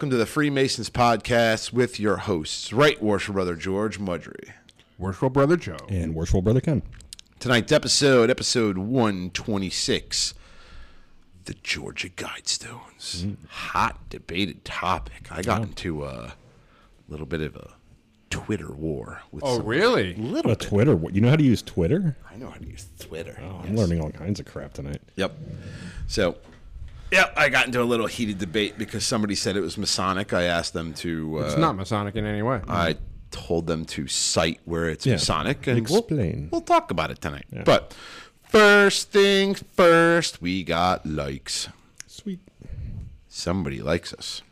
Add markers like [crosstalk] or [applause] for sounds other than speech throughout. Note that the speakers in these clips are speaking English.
welcome to the Freemasons podcast with your hosts, Right Worship Brother George Mudry. Worshipful Brother Joe. and worshipful brother Ken. Tonight's episode, episode 126, the Georgia Guidestones. Mm-hmm. Hot debated topic. I got into a little bit of a Twitter war with Oh, some- really? little A bit. Twitter. You know how to use Twitter? I know how to use Twitter. Oh, I'm learning all kinds of crap tonight. Yep. So, yeah, I got into a little heated debate because somebody said it was Masonic. I asked them to. Uh, It's not Masonic in any way. I told them to cite where it's Yeah. Masonic and we'll- Explain. We'll, talk about it tonight. But first things first, we got likes. Sweet. Somebody likes us.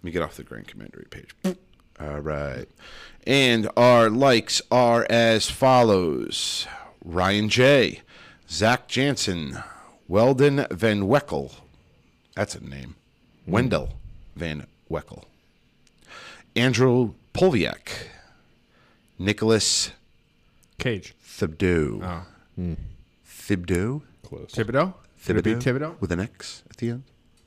Let me get off the Grand Commandery page. All right. And our likes are as follows Ryan J., Zach Jansen, Weldon Van Weckel. That's a name. Hmm. Wendell Van Weckel. Andrew Polviak. Nicholas Cage. Thibodeau. Oh. Hmm. Thibodeau? Close. Thibodeau? Would it Thibodeau? With an X at the end?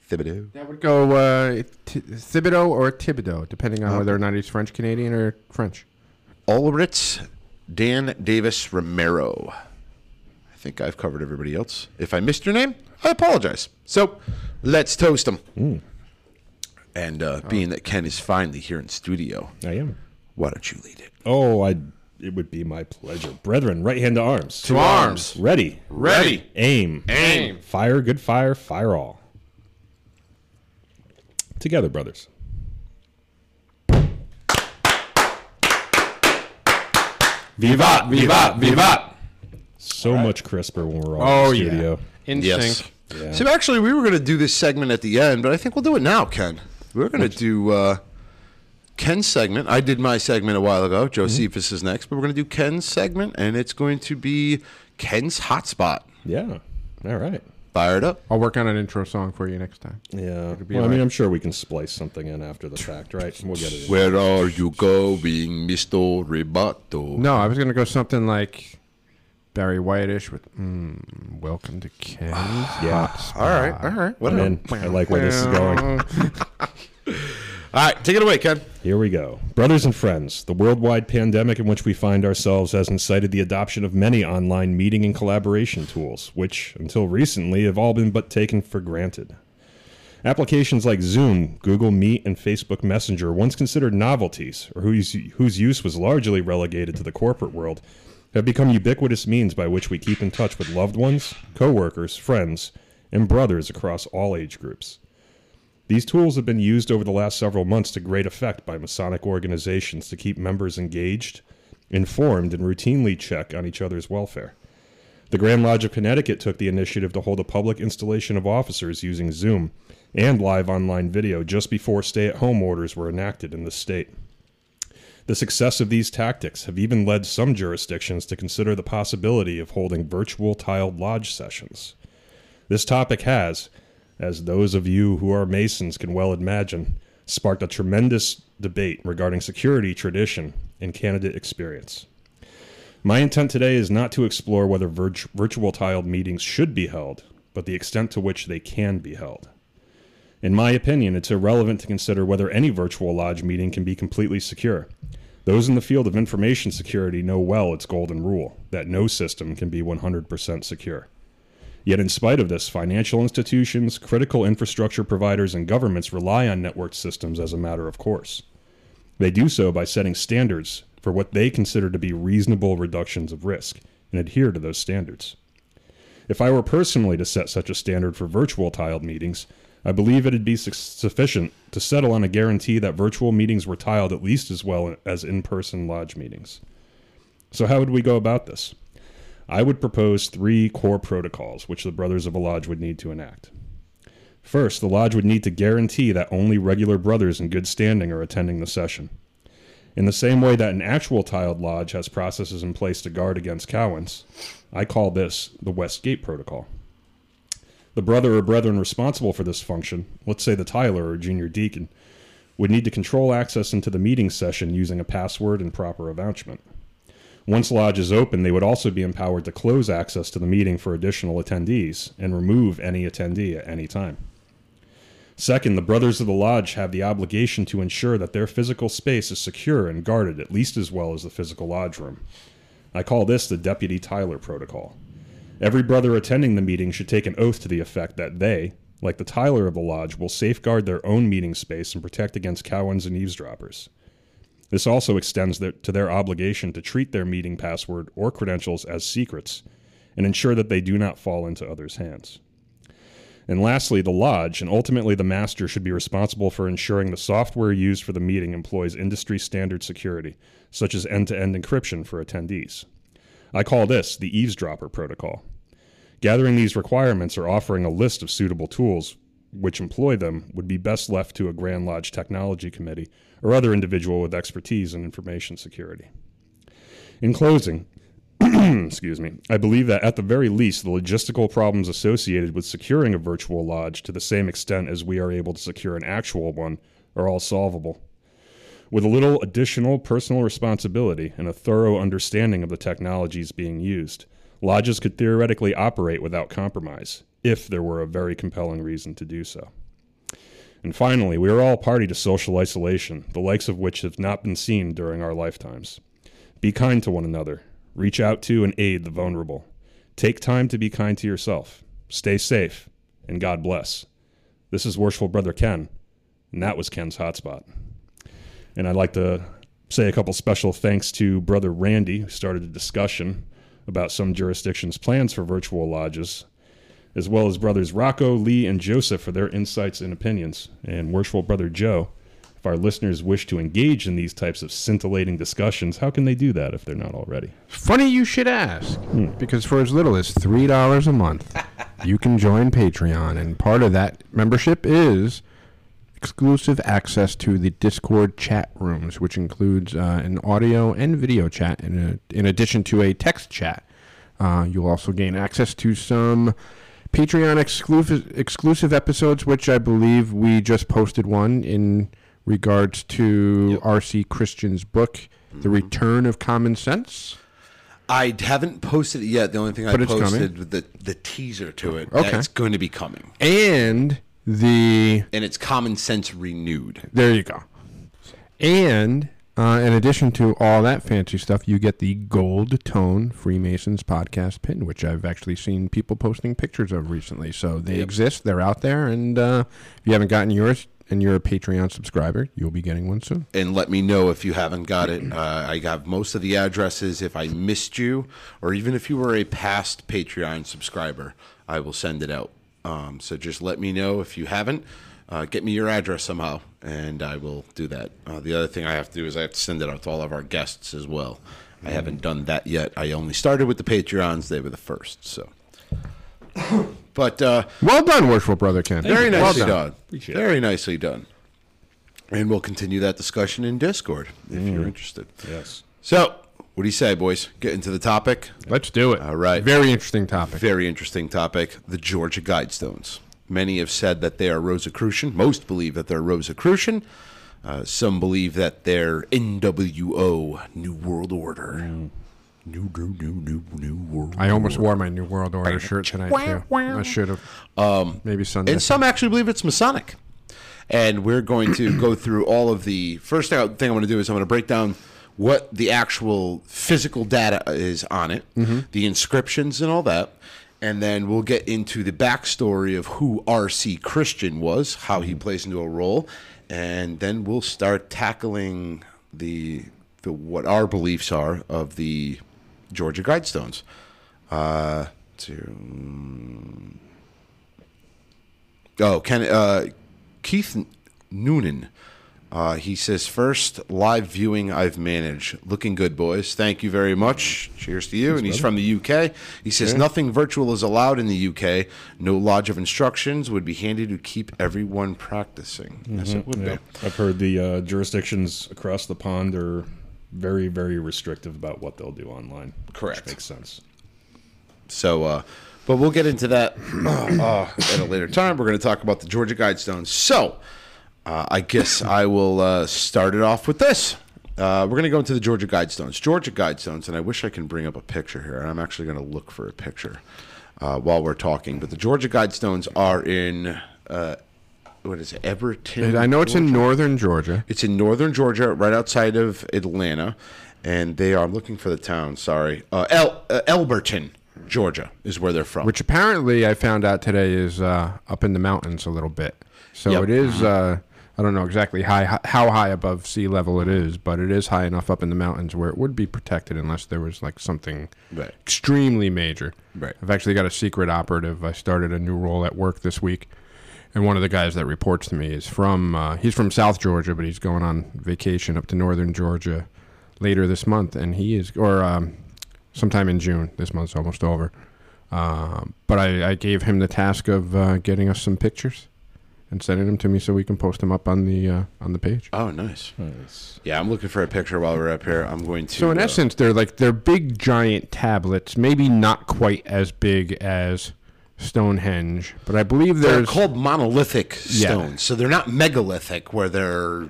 Thibodeau. That would go uh, t- Thibodeau or Thibodeau, depending on uh, whether or not he's French Canadian or French. Ulritz Dan Davis Romero. I think I've covered everybody else. If I missed your name, I apologize. So let's toast them. And uh, being that Ken is finally here in studio, I am. why don't you lead it? Oh, I. It would be my pleasure, brethren. Right hand to arms. To arms. Ready. Ready. Aim. Aim. Fire. Good fire. Fire all. Together, brothers. Vivat, vivat, vivat. So much crisper when we're all Oh, in the yeah. studio. In Yes. sync. Yeah. So actually, we were going to do this segment at the end, but I think we'll do it now, Ken. We're going to do uh, Ken's segment. I did my segment a while ago. Josephus is next, but we're going to do Ken's segment, and it's going to be Ken's hotspot. Yeah. All right. Fire it up. I'll work on an intro song for you next time. Yeah. be Well, I mean, I'm sure we can splice something in after the fact, right? We'll get it. in. Where are you going, Mr. Rebato? No, I was going to go something like Barry Whitish with mm, Welcome to Ken's [sighs] Yeah. All right, all right. I'm Whatever. in. I like where this is going. [laughs] All right, take it away, Ken. Here we go. Brothers and friends, the worldwide pandemic in which we find ourselves has incited the adoption of many online meeting and collaboration tools, which, until recently, have all been but taken for granted. Applications like Zoom, Google Meet, and Facebook Messenger, once considered novelties, or whose, whose use was largely relegated to the corporate world, have become ubiquitous means by which we keep in touch with loved ones, coworkers, friends, and brothers across all age groups. These tools have been used over the last several months to great effect by Masonic organizations to keep members engaged, informed, and routinely check on each other's welfare. The Grand Lodge of Connecticut took the initiative to hold a public installation of officers using Zoom and live online video just before stay at home orders were enacted in the state. The success of these tactics have even led some jurisdictions to consider the possibility of holding virtual tiled lodge sessions. This topic has, as those of you who are Masons can well imagine, sparked a tremendous debate regarding security, tradition, and candidate experience. My intent today is not to explore whether virt- virtual tiled meetings should be held, but the extent to which they can be held. In my opinion, it's irrelevant to consider whether any virtual lodge meeting can be completely secure. Those in the field of information security know well its golden rule that no system can be 100% secure. Yet, in spite of this, financial institutions, critical infrastructure providers, and governments rely on networked systems as a matter of course. They do so by setting standards for what they consider to be reasonable reductions of risk and adhere to those standards. If I were personally to set such a standard for virtual tiled meetings, I believe it'd be su- sufficient to settle on a guarantee that virtual meetings were tiled at least as well as in person lodge meetings. So, how would we go about this? I would propose three core protocols which the Brothers of a Lodge would need to enact. First, the Lodge would need to guarantee that only regular brothers in good standing are attending the session. In the same way that an actual tiled lodge has processes in place to guard against Cowans, I call this the West Gate Protocol. The brother or brethren responsible for this function, let's say the Tyler or junior deacon, would need to control access into the meeting session using a password and proper avouchment. Once lodge is open, they would also be empowered to close access to the meeting for additional attendees and remove any attendee at any time. Second, the brothers of the lodge have the obligation to ensure that their physical space is secure and guarded at least as well as the physical lodge room. I call this the Deputy Tyler Protocol. Every brother attending the meeting should take an oath to the effect that they, like the Tyler of the lodge, will safeguard their own meeting space and protect against cowans and eavesdroppers. This also extends to their obligation to treat their meeting password or credentials as secrets and ensure that they do not fall into others' hands. And lastly, the lodge and ultimately the master should be responsible for ensuring the software used for the meeting employs industry standard security, such as end to end encryption for attendees. I call this the eavesdropper protocol. Gathering these requirements or offering a list of suitable tools which employ them would be best left to a Grand Lodge Technology Committee or other individual with expertise in information security. In closing, [clears throat] excuse me, I believe that at the very least, the logistical problems associated with securing a virtual lodge to the same extent as we are able to secure an actual one are all solvable. With a little additional personal responsibility and a thorough understanding of the technologies being used, lodges could theoretically operate without compromise, if there were a very compelling reason to do so. And finally, we are all party to social isolation, the likes of which have not been seen during our lifetimes. Be kind to one another. Reach out to and aid the vulnerable. Take time to be kind to yourself. Stay safe, and God bless. This is Worshipful Brother Ken, and that was Ken's Hotspot. And I'd like to say a couple special thanks to Brother Randy, who started a discussion about some jurisdictions' plans for virtual lodges, as well as brothers Rocco, Lee, and Joseph for their insights and opinions, and Worshipful Brother Joe. If our listeners wish to engage in these types of scintillating discussions, how can they do that if they're not already? Funny you should ask, hmm. because for as little as three dollars a month, you can join Patreon, and part of that membership is exclusive access to the Discord chat rooms, which includes uh, an audio and video chat, in, a, in addition to a text chat. Uh, you'll also gain access to some Patreon exclusive exclusive episodes, which I believe we just posted one in regards to R.C. Christian's book, The Return of Common Sense. I haven't posted it yet. The only thing I But coming. posted was the the teaser to it. Okay. That's going to be coming, and the and it's Common Sense renewed. there you go and uh, in addition to all that fancy stuff you get the gold tone freemasons podcast pin which i've actually seen people posting pictures of recently so they exist they're out there and uh, if you haven't gotten yours and you're a patreon subscriber you'll be getting one soon and let me know if you haven't got it. Uh, I have most of the addresses. If I missed you, or even if you were a past Patreon subscriber, I will send it out. Um, so just let me know if you haven't. Uh, get me your address somehow, and I will do that. Uh, the other thing I have to do is I have to send it out to all of our guests as well. I haven't done that yet. I only started with the Patreons; they were the first. So, [coughs] but uh, well done worshipful brother ken very Well nicely done. done. Appreciate it. Very nicely done. And we'll continue that discussion in Discord if you're interested. Yes. So, what do you say, boys? Get into the topic. let's do it All right. very interesting topic Very interesting topic the Georgia Guidestones. Many have said that they are Rosicrucian. Most believe that they're Rosicrucian. Uh, some believe that they're NWO, New World Order. New, new, new, new, new world. I almost wore my New World Order shirt tonight too. I should have. Um, maybe Sunday. And some actually believe it's Masonic. And we're going to go through all of the. First thing I thing I'm going to do is I'm going to break down what the actual physical data is on it, Mm-hmm. the inscriptions and all that. and then we'll get into the backstory of who R.C. Christian was, how he plays into a role, and then we'll start tackling the the what our beliefs are of the Georgia Guidestones. Uh, to, mm, oh, Ken, uh, Keith Noonan. Uh, he says, first live viewing I've managed. Looking good, boys. Thank you very much. Cheers to you. and he's from the UK. He says, nothing virtual is allowed in the UK. No lodge of instructions would be handy to keep everyone practicing. Yes, it would Yeah. be. I've heard the uh, jurisdictions across the pond are very, very restrictive about what they'll do online. Correct. Makes sense. So, uh, but we'll get into that [clears throat] uh, at a later time. We're going to talk about the Georgia Guidestones. So, uh, I guess [laughs] I will uh, start it off with this. Uh, we're going to go into the Georgia Guidestones. Georgia Guidestones, and I wish I can bring up a picture here. And I'm actually going to look for a picture uh, while we're talking. But the Georgia Guidestones are in uh, what is it, Everton? I know it's in northern Georgia. It's in northern Georgia, right outside of Atlanta, and they are. I'm looking for the town. Sorry, uh, El uh, Elberton, Georgia, is where they're from. which apparently I found out today is uh, up in the mountains a little bit. So Yep. it is. Uh, I don't know exactly high, how high above sea level it is, but it is high enough up in the mountains where it would be protected unless there was like something Right. extremely major. Right. I've actually got a secret operative. I started a new role at work this week, and one of the guys that reports to me is from. Uh, he's from South Georgia, but he's going on vacation up to northern Georgia later this month, and he is or um, sometime in June. This month's almost over. Um, but I, I gave him the task of uh, getting us some pictures and sending them to me so we can post them up on the uh, on the page. oh, nice. Nice. Yeah, I'm looking for a picture while we're up here. I'm going to. So in uh, essence, they're like they're big giant tablets, maybe not quite as big as Stonehenge, but I believe they're called monolithic Yeah. stones, so they're not megalithic where they're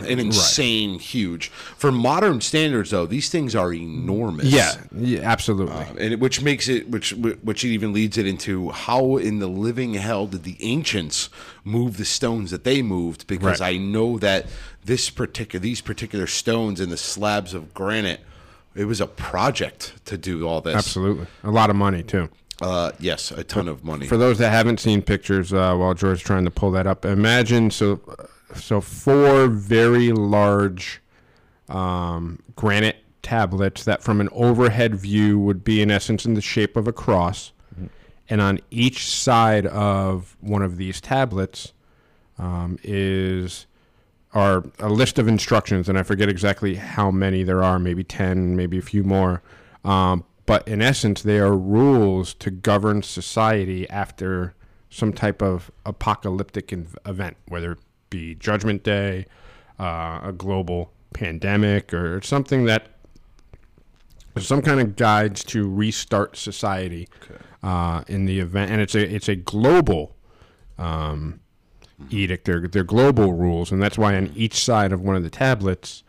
[clears throat] an insane huge. For modern standards, though, these things are enormous. yeah, yeah, absolutely. and it, which makes it which which even leads it into how in the living hell did the ancients move the stones that they moved because Right. I know that this particular these particular stones and the slabs of granite it was a project to do all this absolutely, a lot of money too. uh yes a ton of money For those that haven't seen pictures, uh, while George's trying to pull that up, imagine so so four very large um, granite tablets that, from an overhead view, would be in essence in the shape of a cross, and on each side of one of these tablets um, is are a list of instructions, and I forget exactly how many there are, maybe 10, maybe a few more. Um, but in essence, they are rules to govern society after some type of apocalyptic event, whether it be Judgment Day, uh, a global pandemic, or something that some kind of guides to restart society uh, in the event, and it's a it's a global um, edict. They're they're global rules, and that's why on each side of one of the tablets,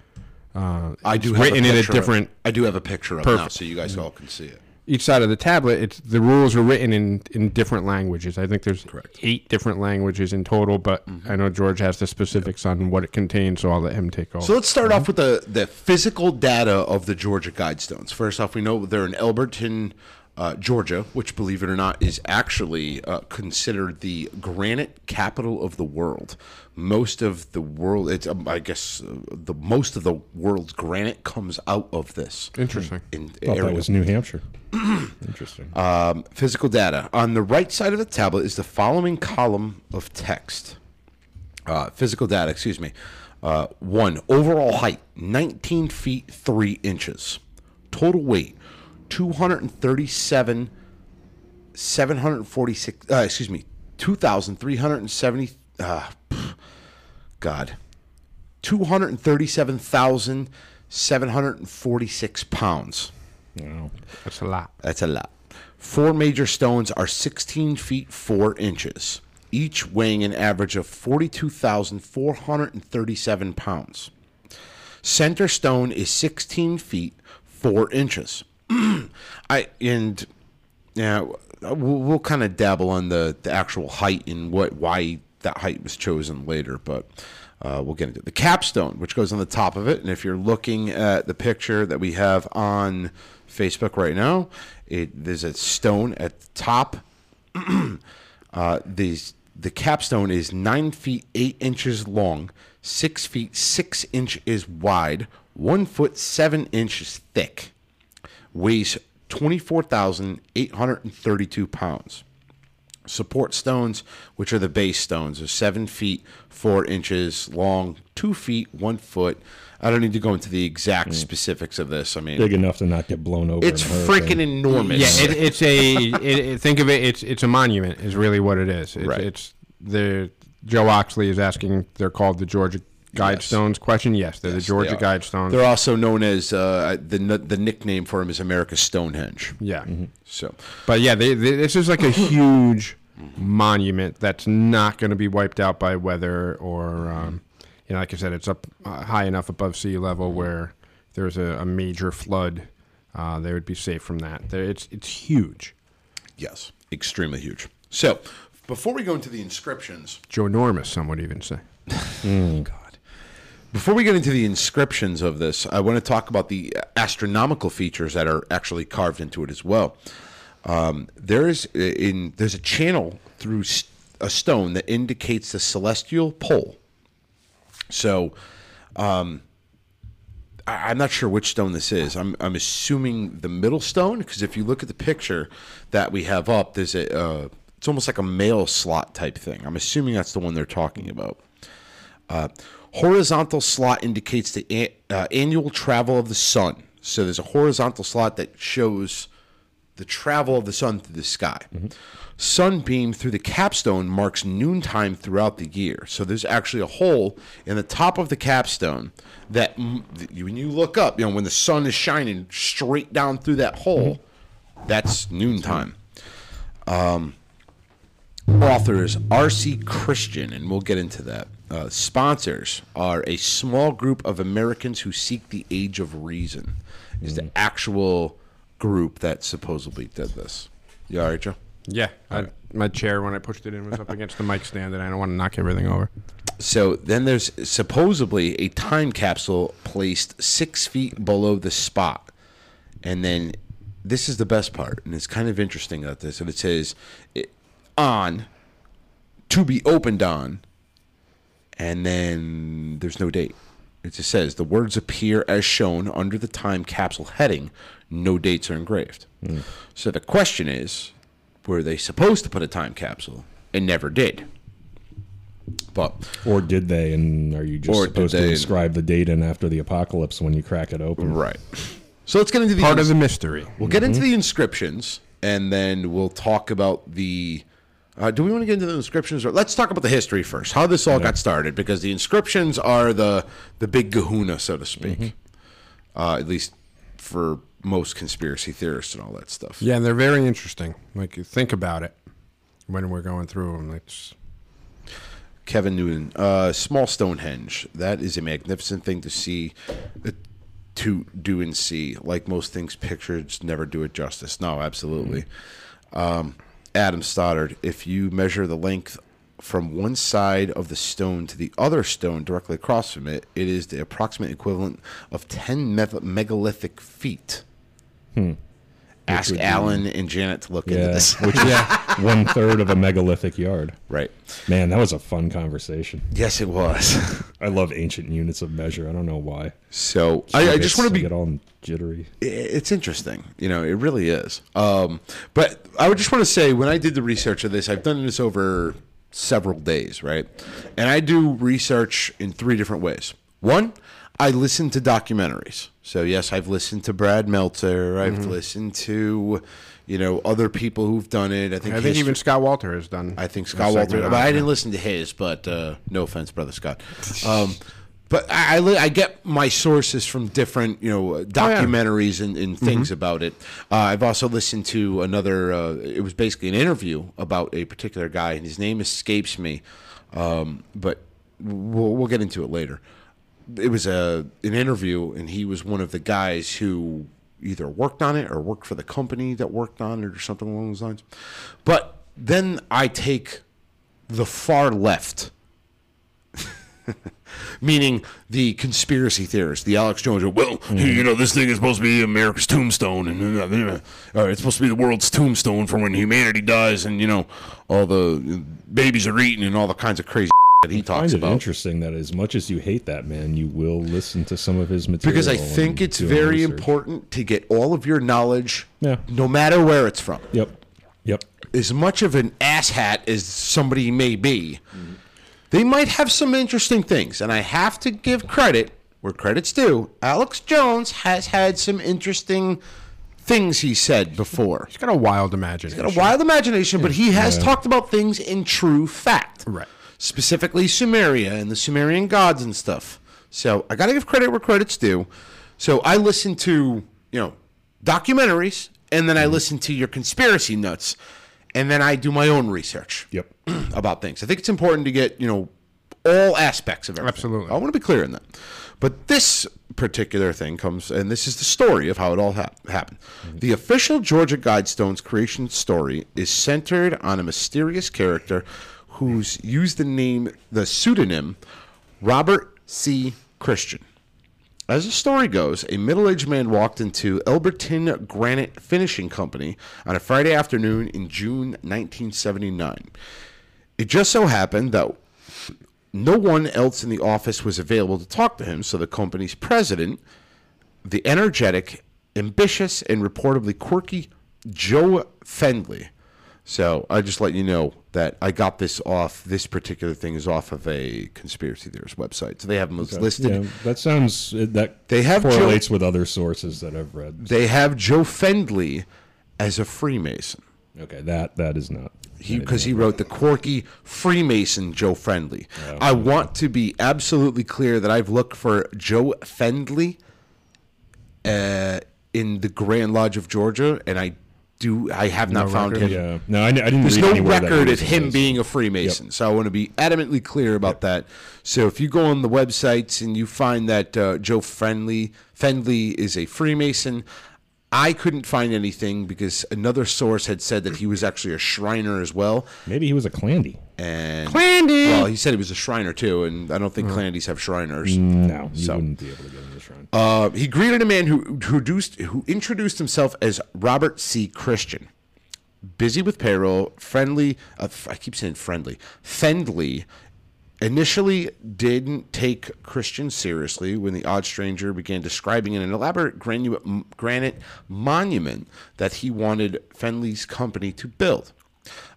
uh, I do have written a in a different. I do have a picture of it now so you guys all can see it Each side of the tablet, it's the rules are written in in different languages. I think there's eight different languages in total, but mm-hmm. I know George has the specifics on what it contains, so I'll let him take over. So let's start off mm-hmm. with the, the physical data of the Georgia Guidestones. First off, we know they're in Elberton, uh, Georgia, which, believe it or not, is actually uh, considered the granite capital of the world. Most of the world, it's um, I guess uh, the most of the world's granite comes out of this. Interesting. In Thought area. that was New Hampshire. [clears throat] Interesting. Um, physical data. On the right side of the tablet is the following column of text. Uh, physical data, excuse me. Uh, one, overall height, 19 feet 3 inches. Total weight, 237, 746, uh, excuse me, 2,370, uh, God, 237,746 pounds. Wow. That's a lot. That's a lot. Four major stones are 16 feet 4 inches, each weighing an average of 42,437 pounds. Center stone is 16 feet 4 inches. [clears throat] I and yeah, we'll, we'll kind of dabble on the, the actual height and what why that height was chosen later, but uh, we'll get into it. the capstone, which goes on the top of it. And if you're looking at the picture that we have on Facebook right now. It there's a stone at the top. [clears throat] uh, these the capstone is nine feet eight inches long, six feet six inches wide, one foot seven inches thick, weighs twenty four thousand eight hundred and thirty two pounds. Support stones, which are the base stones, are seven feet four inches long, two feet one foot. I don't need to go into the exact mm. specifics of this. I mean, Big enough to not get blown over. it's in a freaking enormous. Yeah, it, it's a. It, it- think of it. It's it's a monument. Is really what it is. It's, Right. it's the Joe Oxley is asking. They're called the Georgia Guidestones. Question: Yes, they're Yes, the Georgia they. Guidestones. They're also known as uh, the the nickname for them is America's Stonehenge. yeah, So but yeah, they, they, this is like a [laughs] huge monument that's not going to be wiped out by weather or, um, you know, like I said, it's up uh, high enough above sea level where if there's a, a major flood, uh, they would be safe from that. There- It's it's huge. yes, extremely huge. So before we go into the inscriptions, Joe enormous, some would even say. [laughs] God. Before we get into the inscriptions of this, I want to talk about the astronomical features that are actually carved into it as well. Um, there is in there's a channel through a stone that indicates the celestial pole. So, um, I, I'm not sure which stone this is. I'm I'm assuming the middle stone because if you look at the picture that we have up, there's a uh, it's almost like a mail slot type thing. I'm assuming that's the one they're talking about. Uh, horizontal slot indicates the a- uh, annual travel of the sun. So there's a horizontal slot that shows the travel of the sun through the sky. Sunbeam through the capstone marks noontime throughout the year. So there's actually a hole in the top of the capstone that, when you look up, you know, when the sun is shining straight down through that hole, that's noontime Um, author is R.C. Christian, and we'll get into that. Uh, sponsors are a small group of Americans who seek the age of reason. Is the actual group that supposedly did this? You all right, Joe? Yeah, I, my chair when I pushed it in was up against the mic stand, and I don't want to knock everything over. So then there's supposedly a time capsule placed six feet below the spot. And then this is the best part, and it's kind of interesting that this, and it says it, on, to be opened on, and then there's no date. It just says the words appear as shown under the time capsule heading. No dates are engraved. Hmm. So the question is, were they supposed to put a time capsule and never did? But Or did they? And are you just supposed to inscribe the date in after the apocalypse when you crack it open? Right. So let's get into the Part of the mystery. we'll get into mm-hmm. the inscriptions and then we'll talk about the uh, do we want to get into the inscriptions or let's talk about the history first how this all got started because the inscriptions are the the big kahuna so to speak uh, at least for most conspiracy theorists and all that stuff Yeah, and they're very interesting. Like, you think about it when we're going through them. It's Kevin Newton, uh, small Stonehenge. That is a magnificent thing to see, uh, to do and see. Like most things, pictures never do it justice. No, absolutely. Um, Adam Stoddard, if you measure the length from one side of the stone to the other stone directly across from it, it is the approximate equivalent of 10 megalithic feet. Hmm. Ask Alan and Janet to look into this. which is [laughs] one third of a megalithic yard. right. Man, that was a fun conversation. Yes, it was. [laughs] I love ancient units of measure. I don't know why. So I, I just want to be get all jittery. it's interesting you know it really is um, but i would just want to say when i did the research of this i've done this over several days right and i do research in three different ways one i listen to documentaries so yes i've listened to brad meltzer i've Mm-hmm. listened to you know other people who've done it i think, I think history- even Scott Walter has done. I think Scott Walter. But I didn't listen to his, but uh, no offense, brother Scott. [laughs] Um, but I, I, I get my sources from different, you know, documentaries and, and things about it. Uh, I've also listened to another. Uh, it was basically an interview about a particular guy, and his name escapes me. Um, but we'll, we'll get into it later. It was a an interview, and he was one of the guys who either worked on it or worked for the company that worked on it or something along those lines. But then I take the far left [laughs] meaning the conspiracy theorists, the Alex Jones. Well, you know, this thing is supposed to be America's tombstone, and uh, uh, uh, it's supposed to be the world's tombstone for when humanity dies, and you know, all the babies are eaten, and all the kinds of crazy that he I talks find it about. interesting that as much as you hate that man, you will listen to some of his material. Because I think it's very research. important to get all of your knowledge, Yeah. no matter where it's from. Yep. Yep. as much of an asshat as somebody may be, they might have some interesting things. And I have to give credit where credit's due. Alex Jones has had some interesting things he said before. He's got a wild imagination. He's got a wild imagination, but he has talked about things in true fact. Right. Specifically Sumeria and the Sumerian gods and stuff. So I got to give credit where credit's due. So I listen to, you know, documentaries and then I mm-hmm. listen to your conspiracy nuts and then I do my own research Yep. [clears throat] about things. I think it's important to get, you know, all aspects of everything. Absolutely. I want to be clear in that. But this particular thing comes, and this is the story of how it all hap- happened. Mm-hmm. The official Georgia Guidestone's creation story is centered on a mysterious character who's used the name, the pseudonym, Robert C. Christian. As the story goes, a middle aged man walked into Elberton Granite Finishing Company on a Friday afternoon in June 1979. It just so happened that no one else in the office was available to talk to him, so the company's president, the energetic, ambitious, and reportedly quirky Joe Fendley. So I just let you know that I got this off. This particular thing is off of a conspiracy theorist website, so they have them listed. Yeah, that sounds that They have correlates with other sources that I've read. They have Joe Fendley as a Freemason. Okay, that that is not. He because he wrote the quirky Freemason Joe Friendly. I want to be absolutely clear that I've looked for Joe Fendley uh, in the Grand Lodge of Georgia, and I do I have not found record? him. Yeah, no, I, I didn't. There's read no anywhere that record of him this. being a Freemason, so I want to be adamantly clear about that. So if you go on the websites and you find that uh, Joe Friendly Fendley is a Freemason, I couldn't find anything because another source had said that he was actually a Shriner as well. Maybe he was a Clandy. And Clandy! Well, he said he was a Shriner too, and I don't think Clandys have Shriners. No, you So- wouldn't be able to get in the shrine. Uh, he greeted a man who, who introduced who introduced himself as Robert C. Christian. Busy with payroll, friendly. Uh, f- I keep saying friendly. Fendley initially didn't take Christian seriously when the odd stranger began describing an elaborate granite monument that he wanted Fenley's company to build.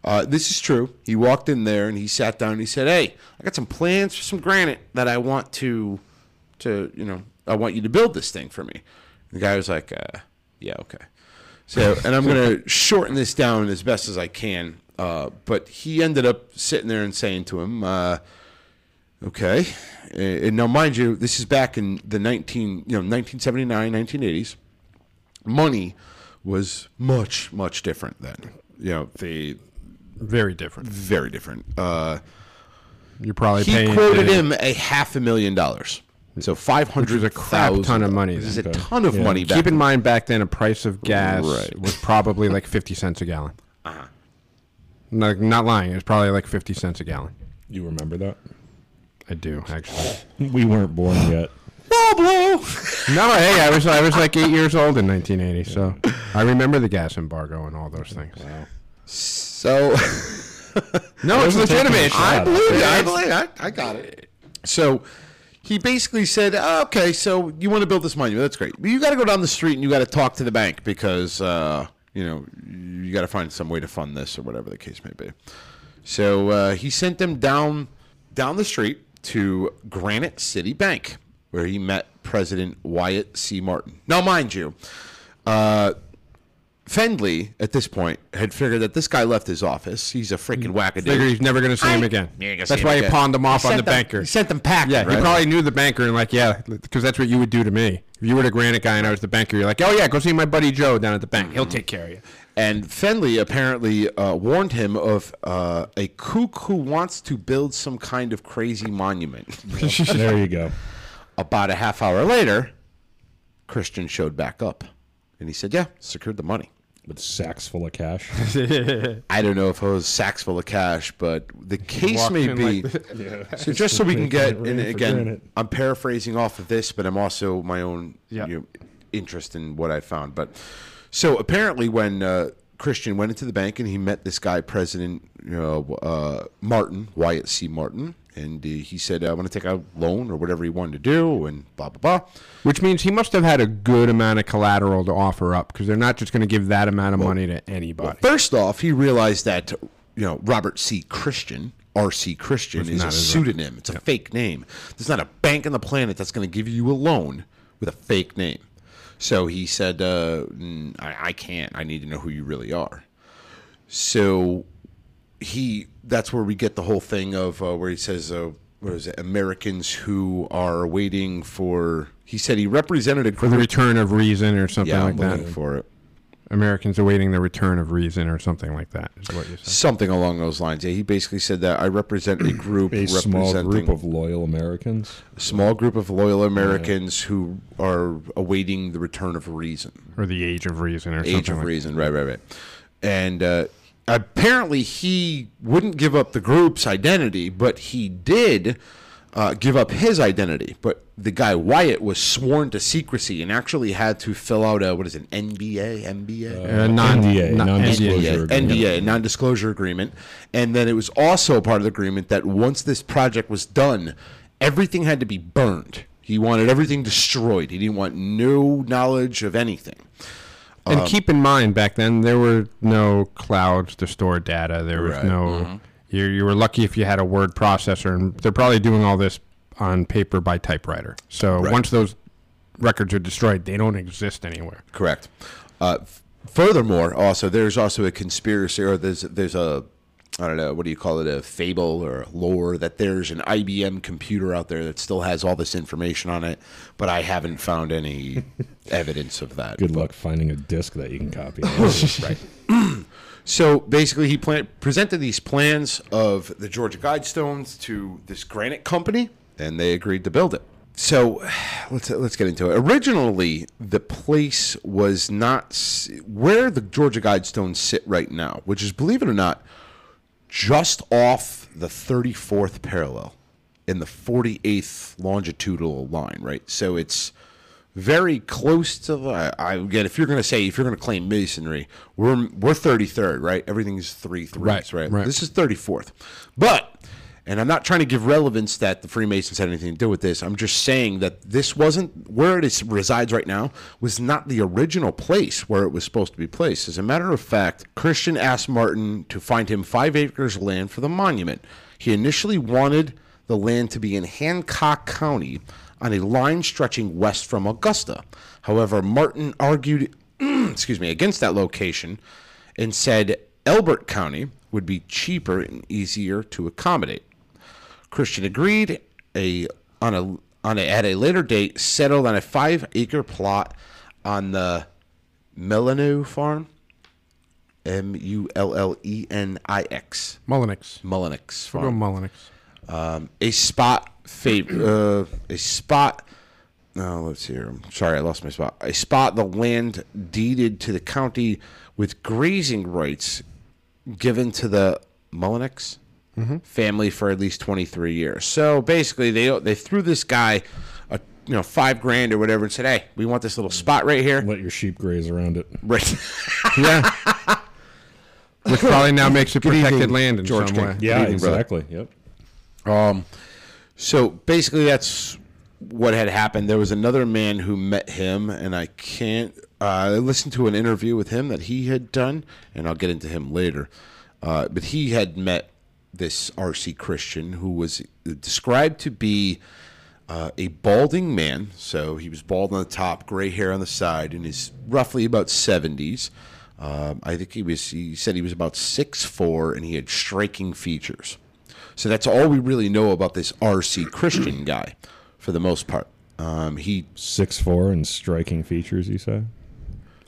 Uh, this is true. He walked in there and he sat down and he said, "Hey, I got some plans for some granite that I want to, to you know, I want you to build this thing for me." The guy was like, uh, "Yeah, okay." So, and I'm going [laughs] to shorten this down as best as I can. Uh, but he ended up sitting there and saying to him, uh, "Okay." Uh, And now, mind you, this is back in the 19, you know, 1979, 1980s. Money was much, much different then. You know, the Very different. very different. Uh, You're probably he paying. quoted uh, him a half a million dollars. So five hundred is a crap ton of money This is a ton of Yeah. money back. Keep in mind, back then, a price of gas Right. was probably like 50 cents a gallon. Uh-huh. Not, not lying. It was probably like 50 cents a gallon. You remember that? I do, actually. We weren't born yet. Pablo. No, hey, I was I was like eight years old in 1980, so I remember the gas embargo and all those things. So [laughs] No, it's legitimate. I believe it. I believe it. I, I got it. So he basically said, "Oh, "Okay, so you want to build this monument? That's great. But you got to go down the street and you got to talk to the bank because uh, you know you got to find some way to fund this or whatever the case may be." So uh, he sent them down down the street to Granite City Bank, where he met President Wyatt C. Martin. Now, mind you, uh, Fendley at this point had figured that this guy left his office. He's a freaking wackadoo. Figured he's never going to see him I- again. You ain't gonna That's see why him he again. pawned him off on the sent them- banker. He sent them packing. Yeah, right? he probably knew the banker and like, yeah, because that's what you would do to me. If you were the granite guy and I was the banker, you're like, oh yeah, go see my buddy Joe down at the bank. He'll take care of you. And Fenley apparently uh, warned him of uh, a kook who wants to build some kind of crazy monument. [laughs] there you go. About a half hour later, Christian showed back up. And he said, Yeah, secured the money. with sacks full of cash. [laughs] I don't know if it was sacks full of cash, but the case may be. like [laughs] so just so we can get, Taking and again. I'm paraphrasing off of this, but I'm also my own Yeah. you know, interest in what I found. But so apparently, when uh, Christian went into the bank and he met this guy, President you know, uh, Martin, Wyatt C. Martin, and uh, he said, "I want to take a loan or whatever he wanted to do," and blah blah blah. Which means he must have had a good amount of collateral to offer up because they're not just going to give that amount of money to anybody. First off, he realized that you know Robert C. Christian, R.C. Christian, is a pseudonym. It's a fake name. There's not a bank on the planet that's going to give you a loan with a fake name. So he said, uh, "Mm, I, "I can't. I need to know who you really are." So he that's where we get the whole thing of uh, where he says uh, what is it Americans who are waiting for he said he represented a For the return of reason or something yeah like I'm that. for it Americans awaiting the return of reason or something like that is what you said. something along those lines. Yeah he basically said that I represent a group A small group of loyal Americans. a small group of loyal Americans who are awaiting the return of reason. Or the age of reason or age something of like reason right right right. And uh, apparently he wouldn't give up the group's identity but he did uh, give up his identity but the guy wyatt was sworn to secrecy and actually had to fill out a what is it nba mba Uh, non- NDA, non- non-disclosure NDA, agreement. NDA, non-disclosure agreement, and then it was also part of the agreement that once this project was done, everything had to be burned. He wanted everything destroyed. He didn't want no knowledge of anything. And Um, keep in mind, back then there were no clouds to store data. There was Right. no. You, you were lucky if you had a word processor, and they're probably doing all this on paper by typewriter. So Right. once those records are destroyed, they don't exist anywhere. Correct. Uh, furthermore, also there's also a conspiracy, or there's there's a I don't know what do you call it, a fable or a lore that there's an IBM computer out there that still has all this information on it, but I haven't found any [laughs] evidence of that. Good luck finding a disc that you can copy. [laughs] right. [laughs] so basically, he plan- presented these plans of the Georgia Guidestones to this granite company, and they agreed to build it. So [sighs] let's let's get into it. Originally, the place was not where the Georgia Guidestones sit right now, which is, believe it or not, just off the 34th parallel in the 48th longitudinal line, right? So it's very close to the. I, I again, if you're going to say if you're going to claim masonry, we're we're 33rd, right? Everything's three threes, Right, right? right. This is 34th, but. And I'm not trying to give relevance that the Freemasons had anything to do with this. I'm just saying that this wasn't where it is, resides right now was not the original place where it was supposed to be placed. As a matter of fact, Christian asked Martin to find him five acres of land for the monument. He initially wanted the land to be in Hancock County on a line stretching west from Augusta. However, Martin argued, [clears throat] excuse me, against that location and said Elbert County would be cheaper and easier to accommodate. Christian agreed. A on a on a at a later date settled on a five acre plot on the Melano farm. M U L L E N I X. Mullenix. Mullenix Go farm. Mullenix. a spot uh, a spot no let's see here I'm sorry I lost my spot a spot the land deeded to the county with grazing rights given to the Mullenix family for at least 23 years so basically they they threw this guy a you know five grand or whatever and said hey we want this little spot right here Let your sheep graze around it. right [laughs] Yeah. Which probably now makes it protected evening, land in George some King. way. Yeah, evening, brother. exactly. Yep. So basically, that's what had happened. There was another man who met him, and I can't. Uh, I listened to an interview with him that he had done, and I'll get into him later. Uh, but he had met this R.C. Christian, who was described to be uh, a balding man. So he was bald on the top, gray hair on the side, and is roughly about seventies. Um, I think he was. He said he was about six four, and he had striking features. So that's all we really know about this R.C. Christian [clears throat] guy, for the most part. Um, he Six four and striking features. You say?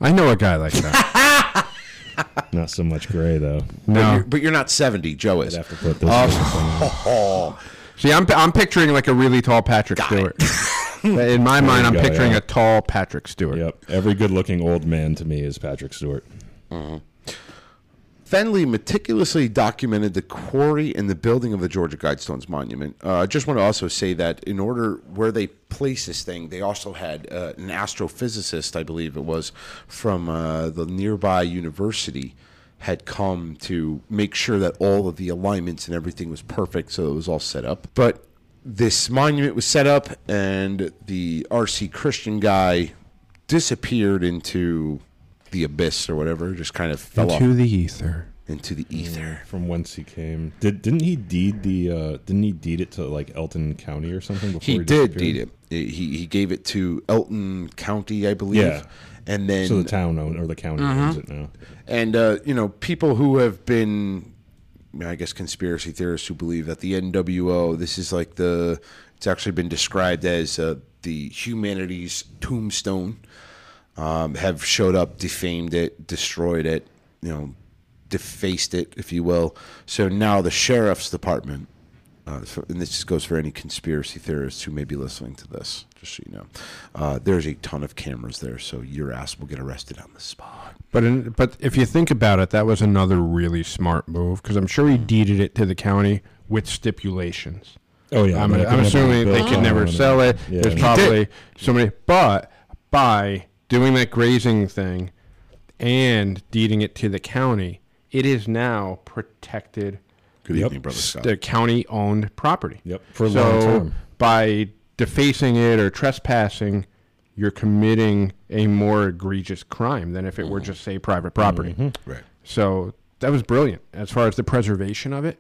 I know a guy like that. [laughs] Not so much gray though. but, no. you're, but you're not seventy. Joe is. I'd have to put this. one somewhere. [laughs] See, I'm, I'm picturing like a really tall Patrick Stewart. [laughs] In my mind, I'm go, picturing yeah. a tall Patrick Stewart. Yep. Every good-looking old man to me is Patrick Stewart. Fenley meticulously documented the quarry and the building of the Georgia Guidestones Monument. Uh, I just want to also say that in order where they place this thing, they also had uh, an astrophysicist, I believe it was, from uh, the nearby university, had come to make sure that all of the alignments and everything was perfect, so it was all set up. But this monument was set up, and the RC Christian guy disappeared into the abyss or whatever, just kind of fell off Into the ether. into the ether. From whence he came. Did didn't he deed the uh didn't he deed it to like Elton County or something before He he, did deed it. He he gave it to Elton County, I believe. Yeah. And then So the town own or the county owns it now. and uh, you know people who have been I guess conspiracy theorists who believe that the NWO this is like the it's actually been described as uh, the humanity's tombstone um, have showed up defamed it destroyed it you know defaced it if you will so now the sheriff's department uh, so, and this just goes for any conspiracy theorists who may be listening to this just so you know uh, there's a ton of cameras there so your ass will get arrested on the spot But in, but if you think about it, that was another really smart move because I'm sure he deeded it to the county with stipulations. Oh yeah. I'm, I'm assuming they could never sell it. Yeah. There's He probably so many. But by doing that grazing thing and deeding it to the county, it is now protected, good Yep. evening brother Scott the county-owned property. Yep, for so long term. by defacing it or trespassing, you're committing a more egregious crime than if it were mm-hmm. just say private property. Mm-hmm. right So that was brilliant as far as the preservation of it.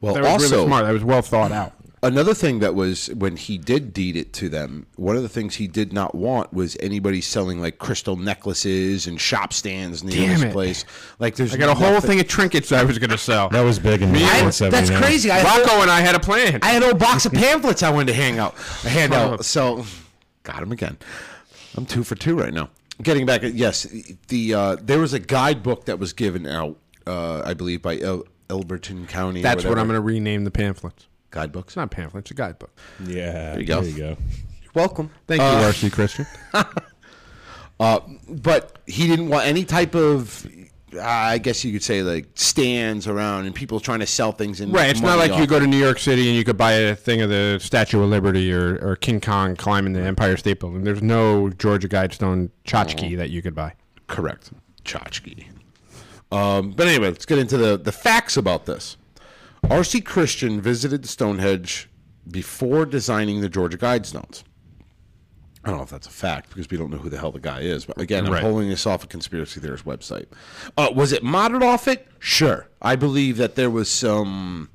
Well, That was also really smart. That was well thought out. Another thing that was when he did deed it to them. One of the things he did not want was anybody selling like crystal necklaces and shop stands near Damn this it. place. Like, there's I got a whole nothing- thing of trinkets I was going to sell. That was big in I- 1979. that's crazy. I had, Rocco and I had a plan. I had a whole box of [laughs] pamphlets I wanted to hang out, hand out. [laughs] So, got him again. I'm two for two right now. Getting back, yes, the uh, there was a guidebook that was given out, uh, I believe, by El- Elberton County. or That's what whatever. I'm going to rename the pamphlets. Guidebooks. It's not pamphlets, it's a guidebook. Yeah. There you go. There you go. Welcome. Thank you, RC Christian. [laughs] [laughs] but he didn't want any type of uh, I guess you could say like stands around and people trying to sell things and Right. It's not money like you go to New York City and you could buy a thing of the Statue of Liberty or, or King Kong climbing the Empire State Building. There's no Georgia Guidestone tchotchke that you could buy. correct tchotchke um, but anyway let's get into the the facts about this RC Christian visited Stonehenge before designing the Georgia Guidestones I don't know if that's a fact because we don't know who the hell the guy is. But again, I'm Right. holding this off a conspiracy theorist website. Uh, was it modeled off it? Sure. I believe that there was some,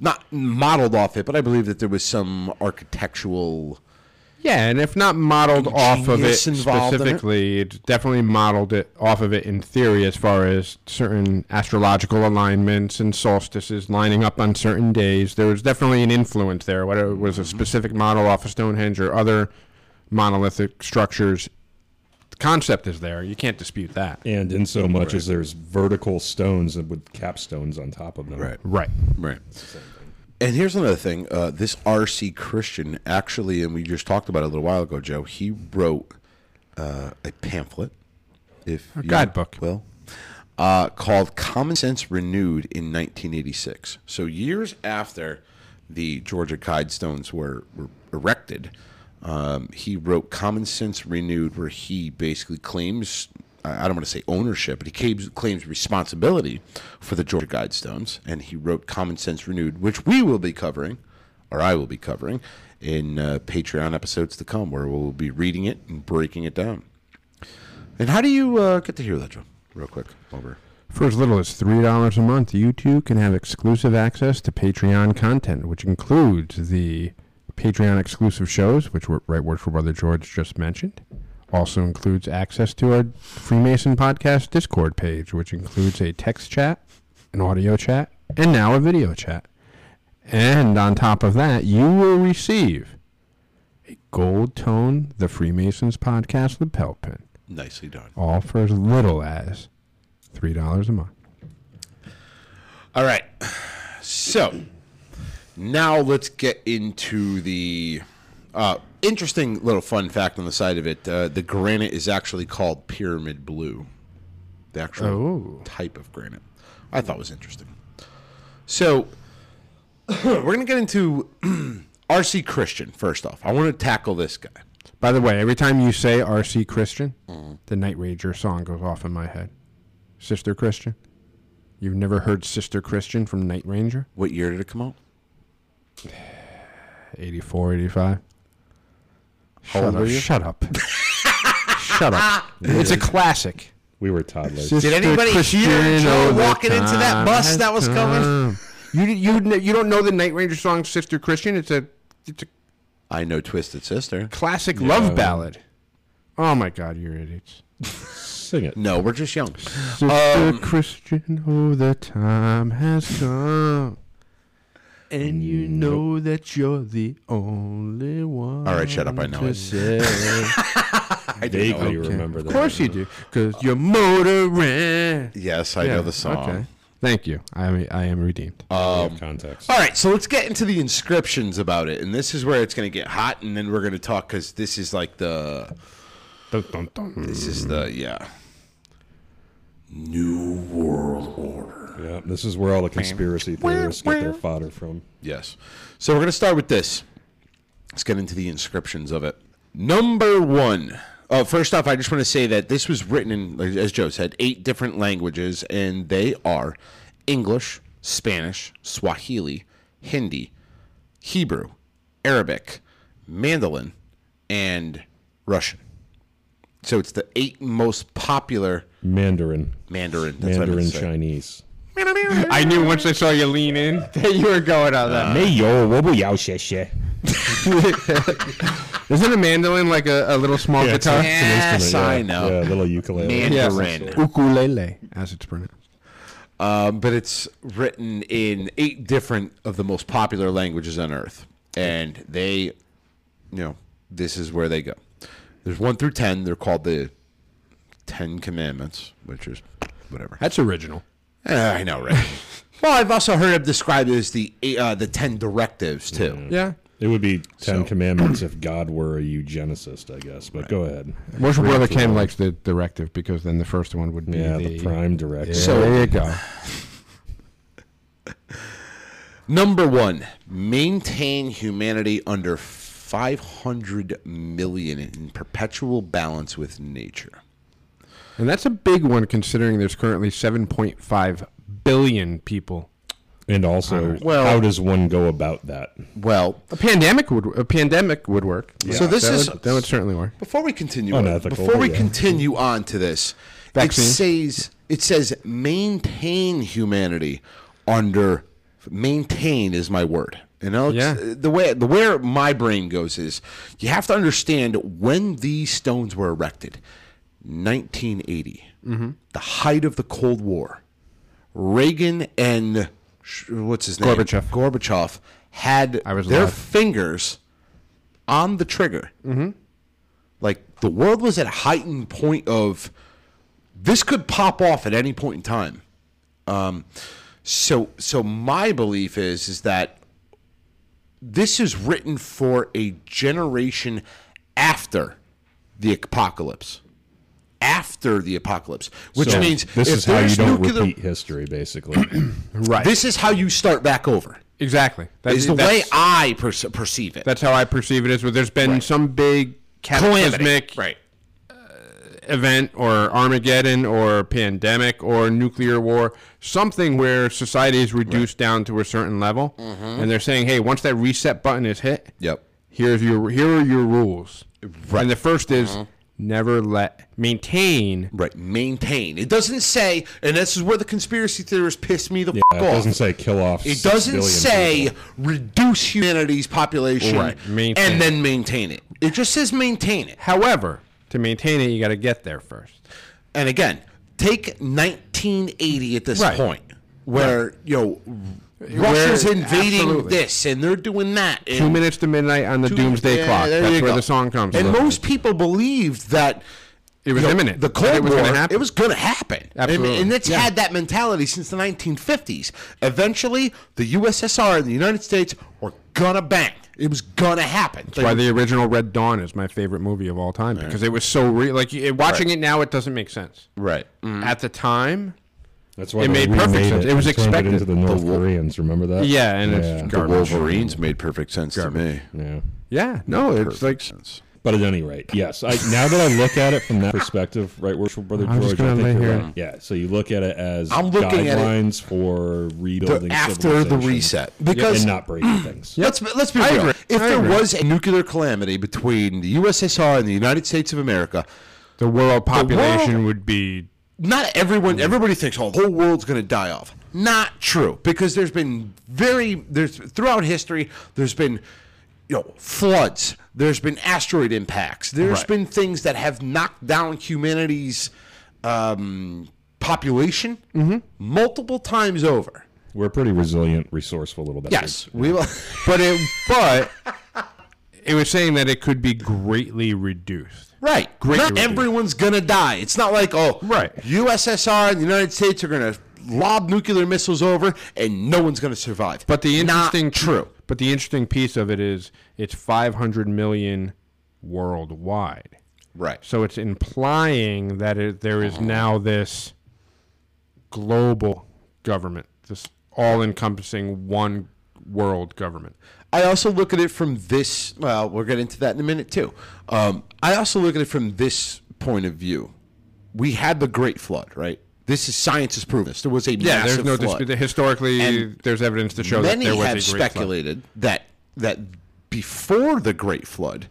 not modeled off it, but I believe that there was some architectural. Yeah, and if not modeled off of it Genius involved it? specifically, it's definitely modeled it off of it in theory as far as certain astrological alignments and solstices lining up on certain days. There was definitely an influence there. Whether it was a mm-hmm. specific model off of Stonehenge or other monolithic structures, the concept is there. You can't dispute that. And in so much as there's vertical stones with capstones on top of them. Right. Right. Right. And here's another thing. Uh, this R.C. Christian actually, and we just talked about it a little while ago, Joe. He wrote uh, a pamphlet, if a guidebook. Well, uh, called "Common Sense Renewed" in 1986. So years after the Georgia Guidestones were, were erected, um, he wrote "Common Sense Renewed," where he basically claims I don't want to say ownership, but he claims, claims responsibility for the Georgia Guidestones, and he wrote Common Sense Renewed, which we will be covering, or I will be covering, in uh, Patreon episodes to come, where we'll be reading it and breaking it down. And how do you uh, get to hear that, Joe? Real quick, over. For as little as $3 a month, you too can have exclusive access to Patreon content, which includes the Patreon exclusive shows, which were Right Worshipful Brother George just mentioned. Also includes access to our Freemason Podcast Discord page, which includes a text chat, an audio chat, and now a video chat. And on top of that, you will receive a gold tone The Freemasons Podcast lapel pin, Nicely done. all for as little as $3 a month. All right. So now let's get into the uh, interesting little fun fact on the side of it. Uh, the granite is actually called pyramid blue. the actual Oh. type of granite. I thought was interesting. So [clears throat] we're gonna get into [clears throat] R.C. Christian first off. I want to tackle this guy. By the way, every time you say R.C. Christian, Mm-hmm. the Night Ranger song goes off in my head. Sister Christian. You've never heard Sister Christian from Night Ranger? What year did it come out? [sighs] 84, 85. How Shut old up. were you? Shut up. Shut up. [laughs] It's a classic. We were toddlers. Sister anybody hear Christian, Joe walking into that bus that was coming? You you you don't know the Night Ranger song Sister Christian? It's a it's a I know Twisted Sister. classic love ballad. Oh my god, you're idiots. Sing it. No, we're just young. Sister Um, Christian, oh, the time has come. And you know that you're the only one. All right, shut up, I know to it. say. [laughs] I do know Vaguely it. remember that. Of course you do, because you're motoring. Yes, I know the song. Okay. Thank you. I am, I am redeemed. We have um, context. All right, so let's get into the inscriptions about it, and this is where it's going to get hot, and then we're going to talk because this is like the Dun, dun, dun. this is the yeah new world order. Yeah, this is where all the conspiracy theorists get their fodder from. Yes, so we're going to start with this. Let's get into the inscriptions of it. Number one. Oh, first off, I just want to say that this was written in, as Joe said, eight different languages, and they are English, Spanish, Swahili, Hindi, Hebrew, Arabic, Mandolin, and Russian. So it's the eight most popular Mandarin. Mandarin. That's what I meant Mandarin to say. Chinese. I knew once I saw you lean in [laughs] that you were going on that. [laughs] Isn't a mandolin like a, a little small Yeah, it's guitar? an- it's an Yes, instrument, I know. Yeah, little ukulele. Mandarin. Ukulele, as it's pronounced. Um, but it's written in eight different of the most popular languages on earth. And they, you know, this is where they go. There's one through ten. They're called the Ten Commandments, which is whatever. That's original. Eh, I know, right? [laughs] well, I've also heard it described as the uh, the Ten Directives too. Yeah. It would be Ten So- Commandments if God were a eugenicist, I guess. But go ahead. Worship Brother through Ken likes the directive because then the first one would be Yeah, the, the prime directive. Yeah, So- there you go. [laughs] Number one, maintain humanity under 500 million in perpetual balance with nature. And that's a big one considering there's currently 7.5 billion people. and also, Well- how does one go about that? Well, A pandemic would a pandemic would work. So this that is- would, that would certainly work. Before we continue, on, before we yeah. continue on to this, Vaccine. it says it says maintain humanity under maintain is my word. You know, Yeah. Uh, the way the where my brain goes is you have to understand when these stones were erected, 1980, Mm-hmm. the height of the Cold War. Reagan and what's his name? Gorbachev. Gorbachev had their alive. fingers on the trigger. Mm-hmm. Like the world was at a heightened point of this could pop off at any point in time. Um, so so my belief is is that this is written for a generation after the apocalypse. After the apocalypse, which So means this if is how you there's don't nuclear, repeat history, basically. [clears throat] Right. this is how you start back over. exactly. That- Is the that's- way I perce- perceive it. That's how I perceive it. Is where there's been some big cataclysmic uh, right? event or Armageddon or pandemic or nuclear war, something where society is reduced down to a certain level, mm-hmm. and they're saying, "Hey, once that reset button is hit, Yep. here's your here are your rules." And the first is mm-hmm. Never let maintain. Right, maintain. It doesn't say, and this is where the conspiracy theorists piss me the Yeah, fuck it off. doesn't say kill off. It doesn't say people. reduce humanity's population Right, and then maintain it. It just says maintain it. However, to maintain it, you got to get there first. And again, take 1980 at this Right. point, where you know Russia's Where- invading absolutely. this and they're doing that. Two minutes to midnight on the two- doomsday yeah, clock. That's where go. the song comes from. And from. most people believed that It was you know, imminent. The Cold it was War, gonna happen. it was going to happen. Absolutely. And, and it's Yeah. had that mentality since the 1950s. Eventually, the USSR and the United States were gonna bang. It was gonna happen. That's why the original Red Dawn is my favorite movie of all time because it was so real. Like watching it now, it doesn't make sense. right. Mm-hmm. At the time, That's why It made perfect sense. It was and turned expected. into the North The Koreans. Remember that? yeah, and Yeah. it's The garbage. Wolverines made perfect sense to me. Yeah. Yeah, no, it's Perfect like sense. But at any rate, yes. I, now that I look at it from that perspective, right, Worshipful Brother I was George, just I gonna think lay you're here. right. Yeah, so you look at it as I'm looking at it- guidelines for rebuilding The- after the reset, because and not breaking [clears throat] things. Let's let's be I real. agree. If I there agree. was a nuclear calamity between the USSR and the United States of America, the world population world- would be. Not everyone everybody thinks oh the whole world's going to die off. Not true because there's been very there's throughout history there's been you know floods, there's been asteroid impacts, There's Right. been things that have knocked down humanity's um, population mm-hmm. multiple times over. We're a pretty resilient, resourceful little bit. Yes, we will. [laughs] But it, but it was saying that it could be greatly reduced. Right. Great Not reduced. everyone's gonna die. It's not like oh, Right. USSR and the United States are gonna lob nuclear missiles over and no one's gonna survive. But the Not interesting true. But the interesting piece of it is it's 500 million worldwide. Right. So it's implying that it, there is now this global government, this all-encompassing one world government. I also look at it from this. Well, we'll get into that in a minute too. Um, I also look at it from this point of view. We had the Great Flood, right? This is science has proven this. There was a Yeah, massive there's no flood. dispute. Historically, And there's evidence to show that there was a great flood. Many have speculated that that before the Great Flood,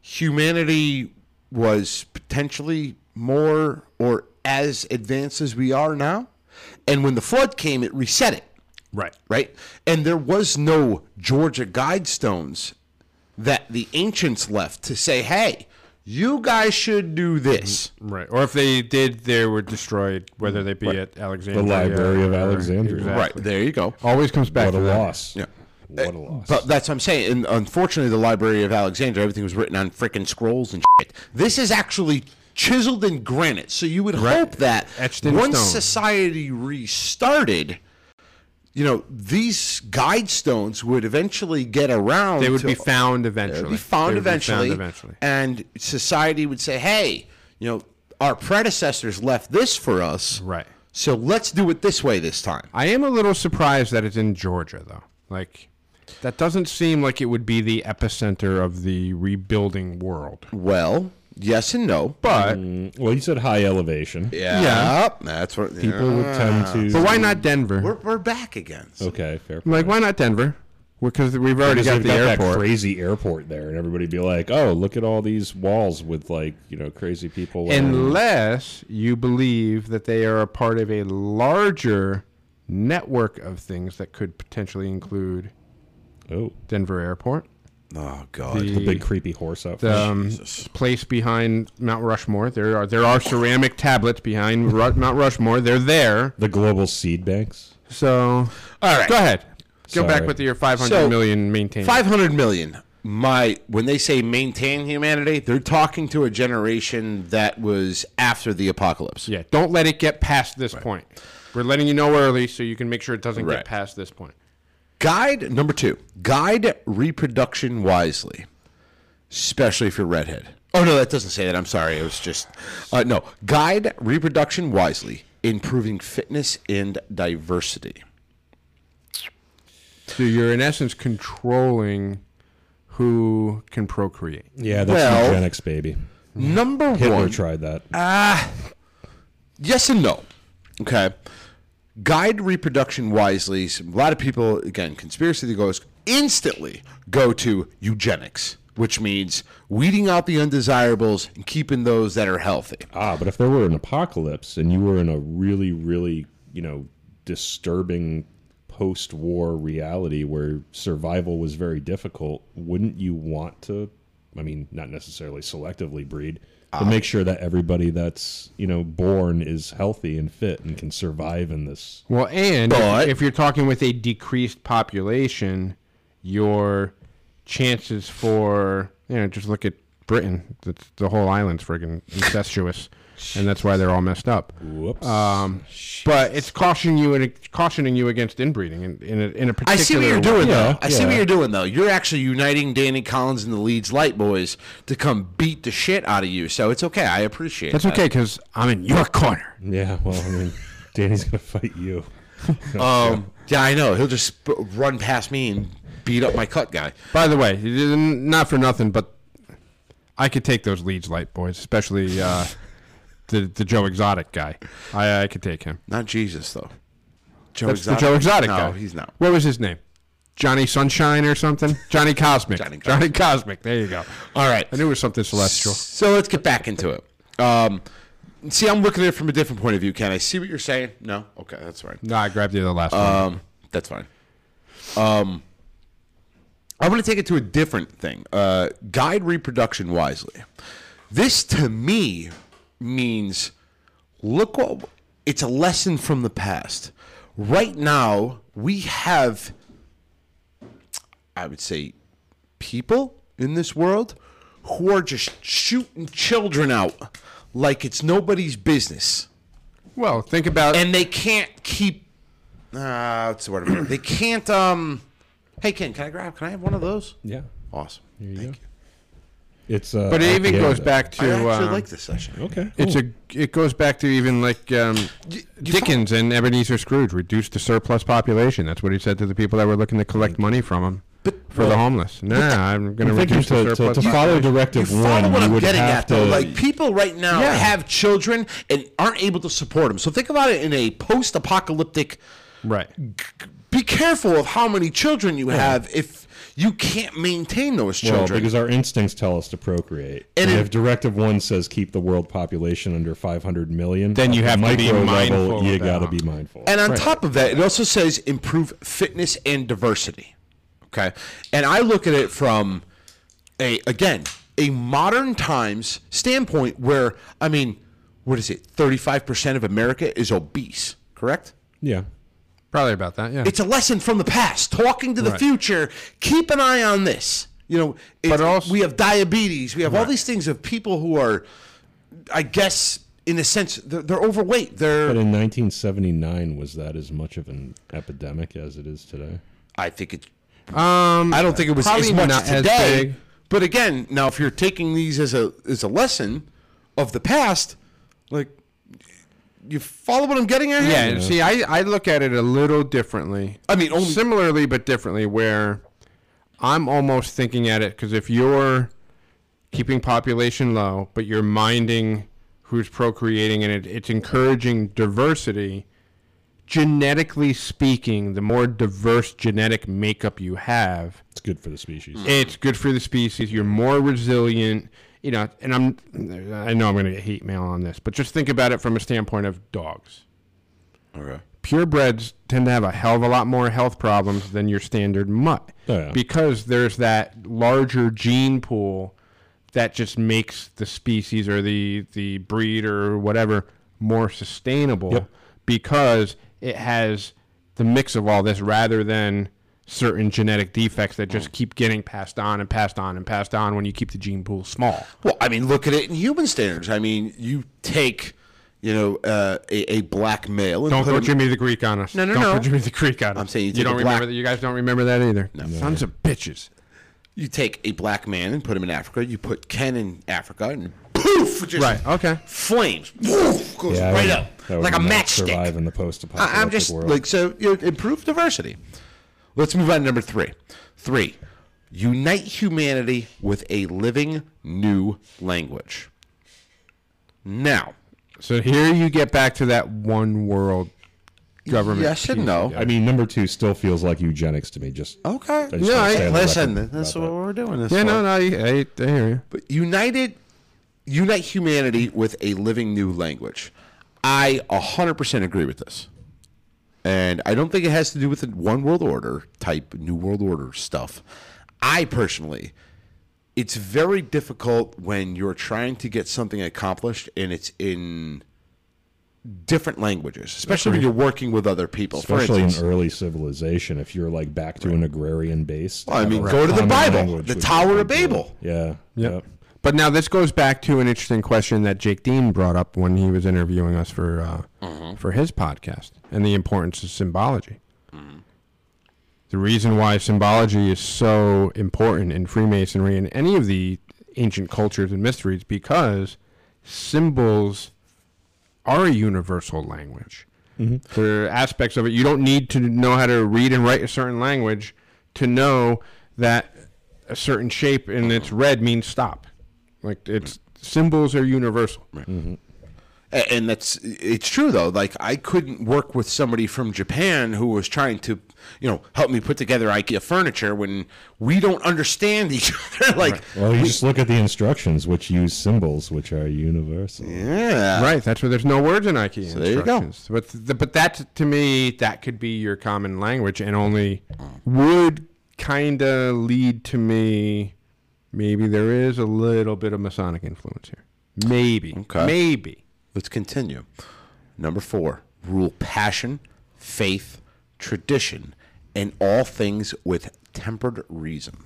humanity was potentially more or as advanced as we are now, and when the flood came, it reset it. Right. Right, and there was no Georgia guidestones that the ancients left to say, "Hey, you guys should do this." Mm, right. Or if they did, they were destroyed, whether they be at Alexandria. The Library of Alexandria. Exactly. Right there, you go. Always comes back What to a that. loss. Yeah. What a loss. But that's what I'm saying. And unfortunately, the Library of Alexandria, everything was written on freaking scrolls and shit. This is actually chiseled in granite. So you would Right. hope that Etched once stone. society restarted, you know, these guide stones would eventually get around. They would to- be found eventually. They would be found would be eventually. found eventually. And society would say, hey, you know, our predecessors left this for us. Right. So let's do it this way this time. I am a little surprised that it's in Georgia, though. Like, that doesn't seem like it would be the epicenter of the rebuilding world. Well, yes and no. But, mm, well, you said high elevation. Yeah, Yeah. that's what People would tend to. but why not Denver? We're, we're back again. Okay, fair. like, why not Denver? Because we've already got the got that airport. crazy airport there, and everybody be like, "Oh, look at all these walls with like you know crazy people." wearing-" Unless you believe that they are a part of a larger network of things that could potentially include oh, Denver Airport, Oh God. the, the big creepy horse outfit. the, um, place behind Mount Rushmore. There are there are ceramic tablets behind Ru- [laughs] Mount Rushmore. They're there. the global seed banks. So, All right. go ahead. Go back with your five hundred So, million maintained. Five hundred million. My when they say maintain humanity, they're talking to a generation that was after the apocalypse. Yeah, don't let it get past this point. We're letting you know early so you can make sure it doesn't Right. get past this point. Guide number two. Guide reproduction wisely, especially if you're redhead. Oh no, that doesn't say that. I'm sorry. It was just uh, no. Guide reproduction wisely, improving fitness and diversity. So you're in essence controlling who can procreate. Yeah, that's Well- eugenics, baby. Number Hitler one. tried that. Ah. Yes and no. Okay. Guide reproduction wisely. A lot of people, again, conspiracy goes instantly go to eugenics, which means weeding out the undesirables and keeping those that are healthy. Ah, but if there were an apocalypse and you were in a really, really, you know, disturbing post-war reality where survival was very difficult, wouldn't you want to? I mean, not necessarily selectively breed, but make sure that everybody that's you know born is healthy and fit and can survive in this. Well, and if, But- if you're talking with a decreased population, your chances for you know just look at Britain. That's, the whole island's friggin' incestuous. And that's why they're all messed up. Whoops. Um, but it's cautioning you and cautioning you against inbreeding in, in a in a particular. I see what you're way. doing Yeah, though. I see what you're doing though. You're actually uniting Danny Collins and the Leeds Light Boys to come beat the shit out of you. So it's okay. I appreciate it. That's that. okay because I'm in your corner. yeah, well, I mean, [laughs] Danny's gonna fight you. [laughs] Um, yeah, I know. He'll just run past me and beat up my cut guy. By the way, not for nothing, but I could take those Leeds light boys, especially uh, the the Joe Exotic guy. I I could take him. Not Jesus though. Joe That's the Joe Exotic no, guy. he's not. What was his name? Johnny Sunshine or something? Johnny Cosmic. Johnny [laughs] Johnny Cosmic. Cosmic. There you go. All right. I knew it was something celestial. So let's get back into it. Um, see, I'm looking at it from a different point of view. Can I see what you're saying? No. Okay, that's fine. No, I grabbed the last one. Um, that's fine. Um, I'm going to take it to a different thing. Uh, guide reproduction wisely. This to me means look what it's a lesson from the past. Right now, we have, I would say, people in this world who are just shooting children out like it's nobody's business Well, think about and they can't keep. Uh, what's the word? They can't. Um. Hey, Ken, can I grab? Can I have one of those? Yeah, Awesome. Here you Thank go. It's. Uh, but it even goes end. back you. I to actually uh, like this session. Okay, it's a it goes back to even like um, Dickens and Ebenezer Scrooge reduced the surplus population. That's what he said to the people that were looking to collect money from him for the homeless. Nah, I'm going to I reduce the to, to, surplus. to follow population. You Directive follow One, what you I'm would getting have at, though. Like people right now Yeah. have children and aren't able to support them. So think about it in a post-apocalyptic. right. Be careful of how many children you have if you can't maintain those well, children. because our instincts tell us to procreate. And And, it- if Directive One says keep the world population under 500 million, Then you the have to be mindful level, you got to be mindful. And on top of that, it also says improve fitness and diversity. Okay. And I look at it from a again, a modern times standpoint where I mean, what is it? 35% of America is obese, correct? yeah, Probably about that. Yeah. It's a lesson from the past, talking to the Right. future. Keep an eye on this. You know, it, But also- we have diabetes. We have all these things of people who are, I guess, in a sense, they're, they're overweight. They're, but in 1979, was that as much of an epidemic as it is today? I think it's um, I don't think it was Probably as much not as today. big. But again, now if you're taking these as a as a lesson of the past, like you follow what I'm getting at here? Yeah, see, I, I look at it a little differently. I mean, only- similarly but differently. Where I'm almost thinking at it because if you're keeping population low, but you're minding who's procreating and it, it's encouraging diversity. Genetically speaking, the more diverse genetic makeup you have, It's good for the species. it's good for the species. You're more resilient. You know, and I'm I know I'm going to get hate mail on this, but just think about it from a standpoint of dogs. Okay. Purebreds tend to have a hell of a lot more health problems than your standard mutt Oh, yeah. because there's that larger gene pool that just makes the species or the the breed or whatever more sustainable Yep. because it has the mix of all this rather than certain genetic defects that Mm. just keep getting passed on and passed on and passed on when you keep the gene pool small. Well, I mean, look at it in human standards. I mean, you take, you know, uh, a, a black male and Don't put throw him- Jimmy the Greek on us. No, no, no. don't no. throw Jimmy the Greek on us. I'm saying you you take don't black- remember that. You guys don't remember that either. Sons of bitches. you take a black man and put him in Africa. You put Ken in Africa, and poof, just Right, okay. flames, woof, goes Yeah, I right would- up that would like a not matchstick. Survive in the post-apocalyptic I'm just world. like so. You know, improve diversity. Let's move on to number three. Three, unite humanity with a living new language. Now, So here you get back to that one world government. yes and piece no. I mean, number two still feels like eugenics to me. Just Okay. just No, wanna I- on the Listen, record that's about what we're doing. This yeah, no, no, I, I, I hear you. But united, unite humanity with a living new language. I 100% agree with this. And I don't think it has to do with the one world order type new world order stuff. I personally, it's very difficult when you're trying to get something accomplished and it's in different languages, especially when you're working with other people. Especially instance, in early civilization, if you're like back to an agrarian base. Well, I mean, go to the Bible, the Tower of. Babel. Yeah. Yep. Yep. But now this goes back to an interesting question that Jake Dean brought up when he was interviewing us for uh, Mm-hmm. for his podcast and the importance of symbology. Mm-hmm. The reason why symbology is so important in Freemasonry and any of the ancient cultures and mysteries because symbols are a universal language. There are aspects of it you don't need to know how to read and write a certain language to know that a certain shape and it's red means stop. Like it's symbols are universal. Mm-hmm. A- And that's it's true though. Like I couldn't work with somebody from Japan who was trying to, you know, help me put together IKEA furniture when we don't understand each [laughs] other. like, Well, you just look at the instructions, which use symbols, which are universal. yeah, Right, that's where there's no words in IKEA there you go. instructions. But th- but that to me that could be your common language and only oh. would kind of lead to me maybe there is a little bit of Masonic influence here. Maybe. Okay. Maybe. Let's continue. Number four: rule passion, faith, tradition, and all things with tempered reason.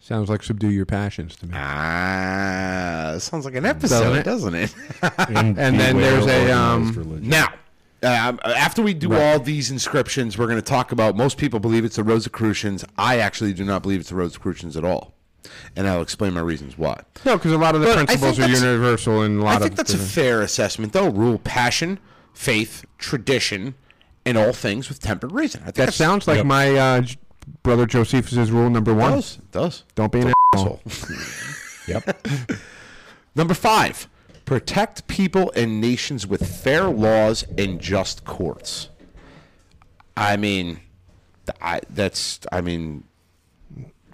Sounds like subdue your passions to me. Ah, sounds like an episode, doesn't it? [laughs] And, And then there's a, um. Now, um, after we do all these inscriptions, we're going to talk about. Most people believe it's the Rosicrucians. I actually do not believe it's the Rosicrucians at all, and I'll explain my reasons why. No, because a lot of the But principles are universal in a lot of I think of. that's a fair assessment, though. Rule passion, faith, tradition, and all things with tempered reason. That sounds like Yep. my uh, brother Josephus's rule number one. does does. Don't be an asshole. [laughs] Yep. Number five, protect people and nations with fair laws and just courts. I mean, I, that's, I mean,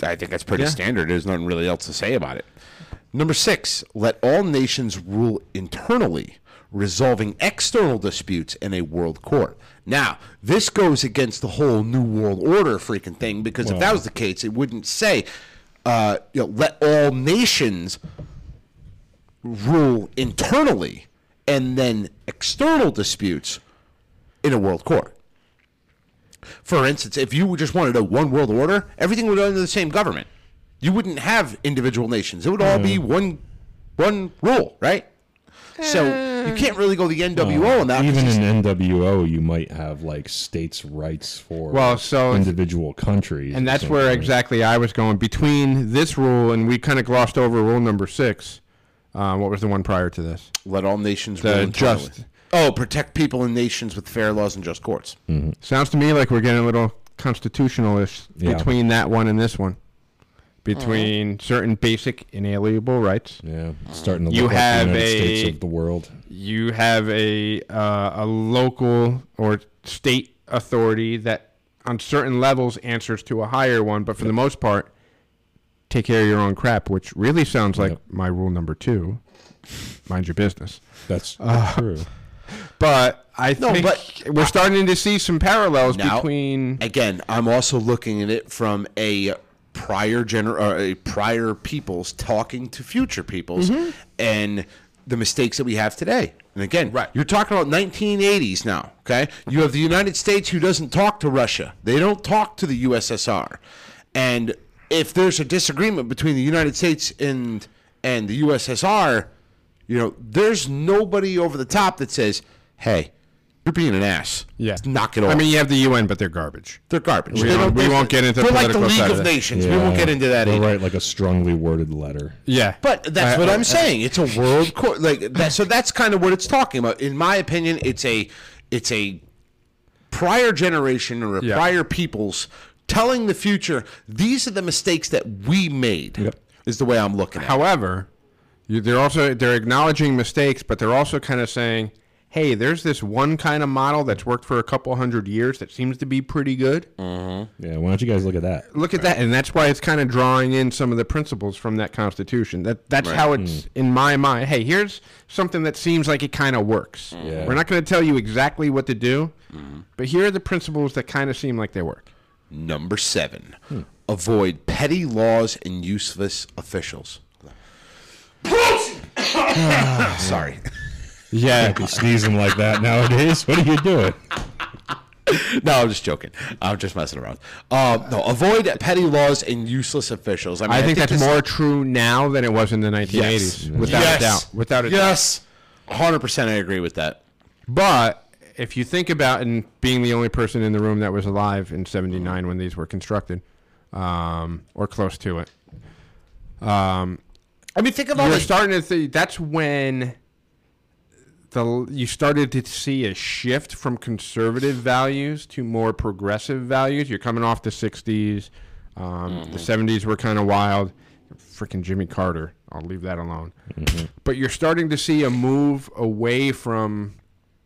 I think that's pretty Yeah. standard. There's nothing really else to say about it. Number six, let all nations rule internally, resolving external disputes in a world court. Now, this goes against the whole New World Order freaking thing because if that was the case, it wouldn't say, uh, you know, let all nations rule internally and then external disputes in a world court. For instance, if you just wanted a one world order, everything would be under the same government. You wouldn't have individual nations. It would all be one one rule, right? So you can't really go the NWO on that. 'cause Even it's- in NWO, you might have like states' rights for Well, so- individual countries, And that's where exactly I was going. Between this rule and we kind of glossed over rule number six. Uh, what was the one prior to this? let all nations The rule just- Oh, protect people and nations with fair laws and just courts. Sounds to me like we're getting a little constitutionalist Yeah. between that one and this one. Between certain basic inalienable rights, Yeah, it's starting to You look like have the United a- States of the world. you have a uh, a local or state authority that on certain levels answers to a higher one, but for the most part, take care of your own crap, which really sounds like Yep. my rule number two. Mind your business. That's Uh, true. But I No, think but- we're starting to see some parallels Now- between Again, I'm also looking at it from a prior gener or a prior peoples talking to future peoples Mm-hmm. and the mistakes that we have today. And again, Right. you're talking about 1980s now, okay? You have the United States who doesn't talk to Russia. They don't talk to the USSR. And if there's a disagreement between the United States and and the USSR, you know, there's nobody over the top that says, "Hey, you're being an ass. yeah, knock it off." I mean, you have the UN, but they're garbage. They're garbage. We They don't- we won't get into They're like the League of of that. Nations. We won't get into that They'll either. write like a strongly worded letter. Yeah, But that's I- what I- I'm saying. It's a world court. Like that. So that's kind of what it's talking about. In my opinion, it's a it's a prior generation or a Yeah. prior peoples telling the future. These are the mistakes that we made. Yep. Is the way I'm looking at. it. However, they're also they're acknowledging mistakes, but they're also kind of saying, "Hey, there's this one kind of model that's worked for a couple hundred years that seems to be pretty good. Mm-hmm. Yeah, why don't you guys look at that? Look at that." And that's why it's kind of drawing in some of the principles from that Constitution. That that's how it's mm. in my mind. Hey, here's something that seems like it kind of works. Mm-hmm. Yeah. We're not going to tell you exactly what to do, mm-hmm. but here are the principles that kind of seem like they work. Number seven. Hmm. Avoid petty laws and useless officials. [coughs] [coughs] Sorry. [laughs] Yeah, Can't be sneezing like that nowadays. What are you doing? no, I'm just joking. I'm just messing around. Um, no, avoid petty laws and useless officials. I, mean, I think that's this- more true now than it was in the 1980s, without yes. a doubt. Without a doubt. yes, hundred percent. I agree with that. But if you think about and being the only person in the room that was alive in '79 when these were constructed, um, or close to it, um, I mean, think of all you're the starting to see that's when the you started to see a shift from conservative values to more progressive values. You're coming off the '60s, um, the mm-hmm. '70s were kind of wild. Freaking Jimmy Carter, I'll leave that alone. Mm-hmm. But you're starting to see a move away from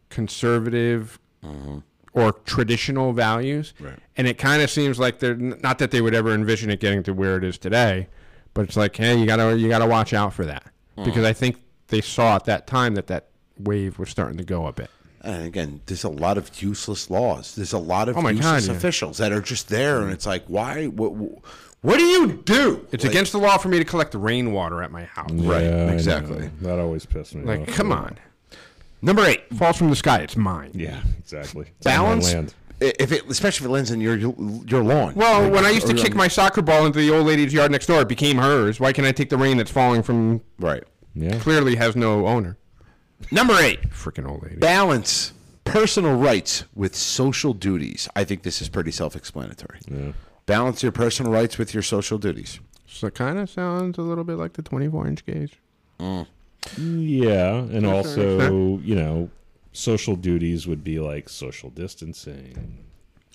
conservative mm-hmm. or traditional values, Right. and it kind of seems like they're not that they would ever envision it getting to where it is today, but it's like, hey, you gotta you gotta watch out for that because mm. I think they saw at that time that that wave was starting to go a bit. And again, there's a lot of useless laws. There's a lot of Oh my useless God, yeah. officials that are just there, and it's like, why? What, what do you do? It's Like, against the law for me to collect rainwater at my house. Right, Yeah, I exactly. That always pissed me off. Like, off. come on, number eight. falls from the sky. It's mine. Yeah, exactly. It's Balance. land. If it, especially if it lands in your your lawn. Well, Like, when I used to kick my soccer ball into the old lady's yard next door, it became hers. Why can't I take the rain that's falling from right. Yeah. clearly has no owner? Number eight. Freaking old lady. balance personal rights with social duties. I think this is pretty self-explanatory. Balance your personal rights with your social duties. So it kind of sounds a little bit like the 24 inch gauge. Mm. Yeah, and also, [laughs] you know, social duties would be like social distancing,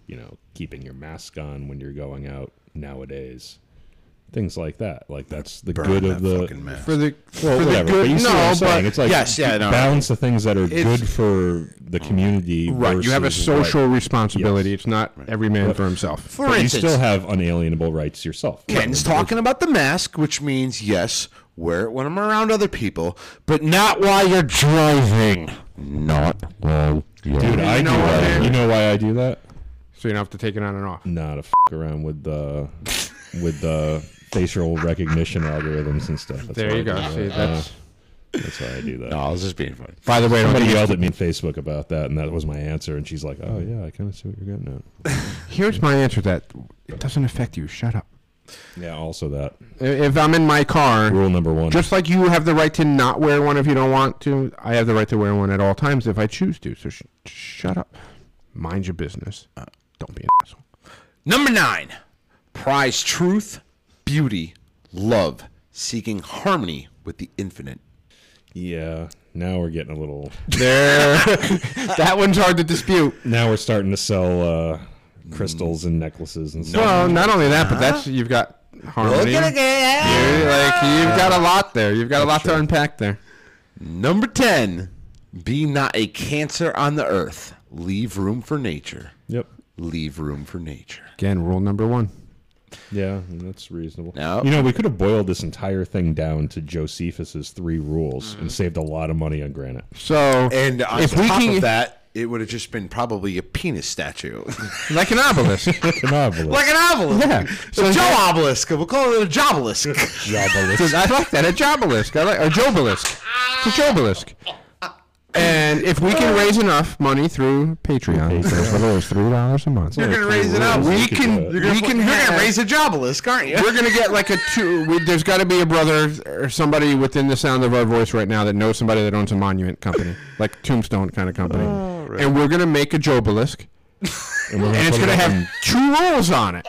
you know, keeping your mask on when you're going out nowadays. Things like that. Like that's the good of the mask. For the well, for whatever. the good, but you see no, what I'm saying? it's like Yes, yeah, no. balance the things that are good for the community. right. You have a social what- responsibility. It's not every man for himself. For But you still have unalienable rights yourself. Ken's talking about the mask, which means yes, wear it when I'm around other people, but not while you're driving. Not while you're Dude, I know do that. You know why I do that? So you don't have to take it on and off. Nah, to f- around with the with the facial recognition algorithms and stuff. That's There you I go. do See, that. that's. Uh, that's why I do that. No, I was just being funny. By the way, don't Somebody yelled at me on Facebook about that, and that was my answer. And she's like, "Oh yeah, I kind of see what you're getting at." [laughs] here's my answer. to That it doesn't affect you. Shut up. Yeah, also that If I'm in my car, rule number one. just like you have the right to not wear one if you don't want to, I have the right to wear one at all times if I choose to. So sh- shut up. Mind your business. don't be an asshole. Number nine, prize truth, beauty, love, seeking harmony with the infinite. yeah, now we're getting a little. [laughs] There. that one's hard to dispute. Now we're starting to sell uh, crystals and necklaces and stuff. Well, not only that, but that's you've got harmony. You- like you've got a lot there. You've got a lot to unpack there. Number 10, be not a cancer on the earth. Leave room for nature. Yep. Leave room for nature. Again, rule number one. Yeah, that's reasonable. No. You know, we could have boiled this entire thing down to Josephus's three rules and mm-hmm. saved a lot of money on granite. So And on if we top can, of that, it would have just been probably a penis statue. [laughs] like an obelisk, [laughs] Like An obelisk. like an obelisk. Yeah. So a Joe obelisk. We'll call it a jobelisk. [laughs] Jobelisk. I like that. A jobelisk. I like a jobelisk. It's a jobelisk. And if we can raise enough money through Patreon, as little as three dollars a month, You're going to raise it up. we can do it. You're gonna, we can you're gonna raise a jobelisk, aren't you? we're gonna get like a two. We, there's got to be a brother or somebody within the sound of our voice right now that knows somebody that owns a monument company, like Tombstone kind of company, oh, and we're gonna make a jobelisk, And, we're and it's gonna it have in- two rules on it.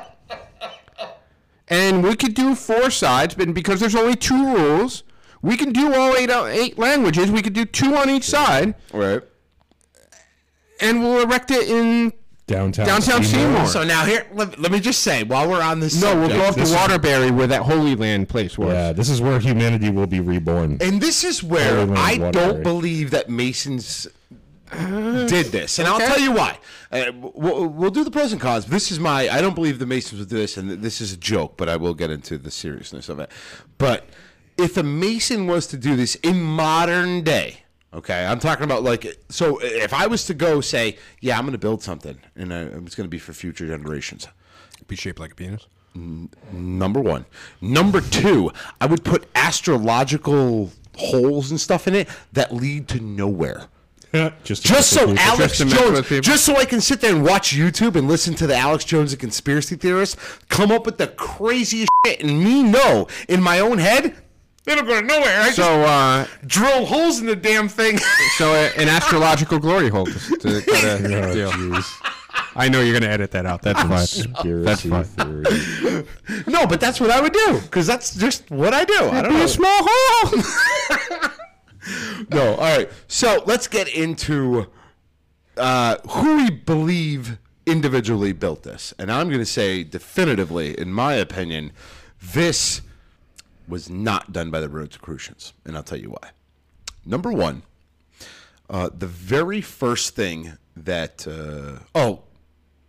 And we could do four sides, but because there's only two rules, we can do all eight eight languages. We could do two on each side, Right. and we'll erect it in. downtown, Downtown Seymour. So now here, let, let me just say, while we're on this No, we'll go up to this is- Waterbury where that Holy Land place was. Yeah, this is where humanity will be reborn. And this is where Holy I Land don't believe that Masons [sighs] did this, and I'll tell you why. Uh, we'll, we'll do the pros and cons. This is my. I don't believe the Masons would do this, and this is a joke, but I will get into the seriousness of it. But if a Mason was to do this in modern day, okay, I'm talking about like. So if I was to go say, yeah, I'm going to build something, and I, it's going to be for future generations. Be shaped like a penis. Number one. Number two, I would put astrological holes and stuff in it that lead to nowhere. just to just so people. Alex mess Jones, just so I can sit there and watch YouTube and listen to the Alex Jones and conspiracy theorists come up with the craziest shit, and me know in my own head they don't go to nowhere. I So, just uh, drill holes in the damn thing. so uh, an astrological glory hole to, to [laughs] cut a Oh, deal. jeez. I know you're going to edit that out. That's fine. Conspiracy fine. theory. [laughs] no, but that's what I would do because that's just what I do. I don't Be know. a small hole. [laughs] No, all right. So let's get into uh, who we believe individually built this, and I'm going to say definitively, in my opinion, this was not done by the Rosicrucians, and I'll tell you why. Number one, uh, the very first thing that uh, oh,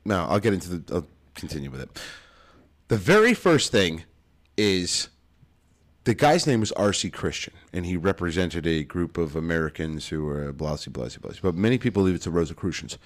no, I'll get into the. I'll continue with it. The very first thing is the guy's name was R.C. Christian, and he represented a group of Americans who were blasey, blasey, blasey. But many people believe it's the Rosicrucians.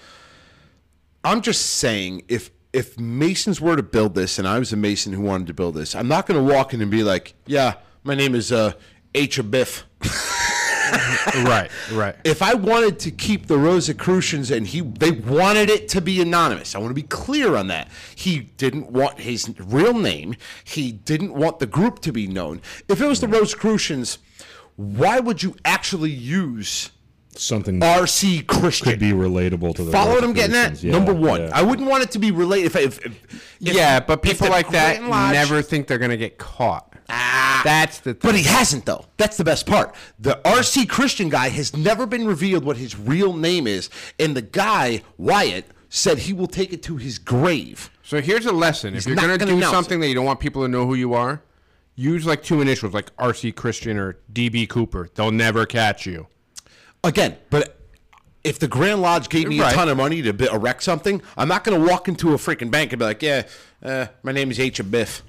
I'm just saying, if if Masons were to build this, and I was a Mason who wanted to build this, I'm not going to walk in and be like, "Yeah, my name is uh, H. A. Biff." [laughs] right, right. if I wanted to keep the Rosicrucians and he they wanted it to be anonymous. I want to be clear on that. He didn't want his real name. He didn't want the group to be known. If it was the Rosicrucians, why would you actually use Something RC Christian? could be relatable to the Follow what I'm getting at? Yeah, Number one, yeah. I wouldn't want it to be related. If, if, if, yeah, but people the like that Lodge- never think they're going to get caught. Ah. That's the thing. But he hasn't, though. That's the best part. The RC Christian guy has never been revealed what his real name is. And the guy, Wyatt, said he will take it to his grave. So here's a lesson. if you're going to gonna do announce something that you don't want people to know who you are, use like two initials like RC Christian or DB Cooper. They'll never catch you. Again, but if the Grand Lodge gave me Right. a ton of money to erect something, I'm not going to walk into a freaking bank and be like, yeah, uh, my name is H. A. Biff.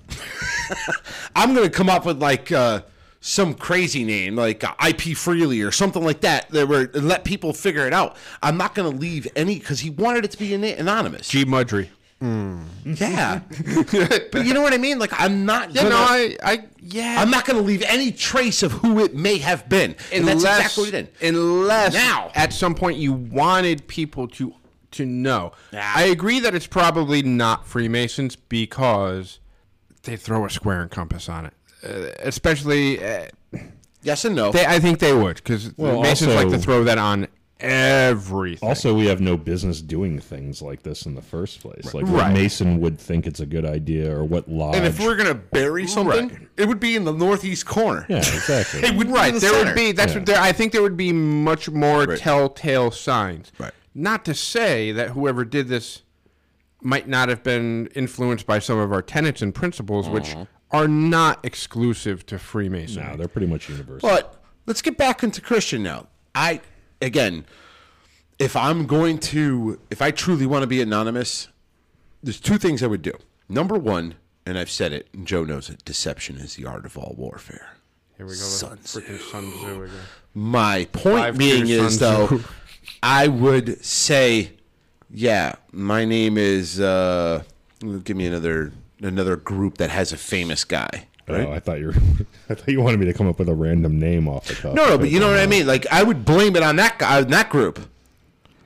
[laughs] I'm going to come up with like uh, some crazy name, like uh, IP Freely or something like that, that were, let people figure it out. I'm not going to leave any, because he wanted it to be an- anonymous. G Mudry. Yeah, [laughs] but you know what I mean. Like I'm not. Yeah, gonna, I, I, yeah. I'm not going to leave any trace of who it may have been. And that's exactly what he did. Unless Now. at some point you wanted people to to know. Yeah. I agree that it's probably not Freemasons because they throw a square and compass on it. Uh, especially, uh, Yes and no. they, I think they would because Well, Masons also- like to throw that on everything. Also, we have no business doing things like this in the first place. Like, what Right. Mason would think it's a good idea, or what lodge. and if we're going to bury something, Right. it would be in the northeast corner. yeah, exactly. [laughs] It would right be in the there center. would be that's what there i think there would be much more Right. telltale signs Right. not to say that whoever did this might not have been influenced by some of our tenets and principles which Mm-hmm. are not exclusive to freemasonry no, they're pretty much universal. But let's get back into Christian now. I again, if I'm going to, if I truly want to be anonymous, there's two things I would do. Number one, and I've said it, and Joe knows it. Deception is the art of all warfare. here we go Sun freaking sun tzu again My point Five being is, though, I would say, yeah, my name is. Uh, give me another another group that has a famous guy. Right? Oh, I thought you were. [laughs] I thought you wanted me to come up with a random name off the top. No, no, but you know what I mean. Like I would blame it on that guy, on that group,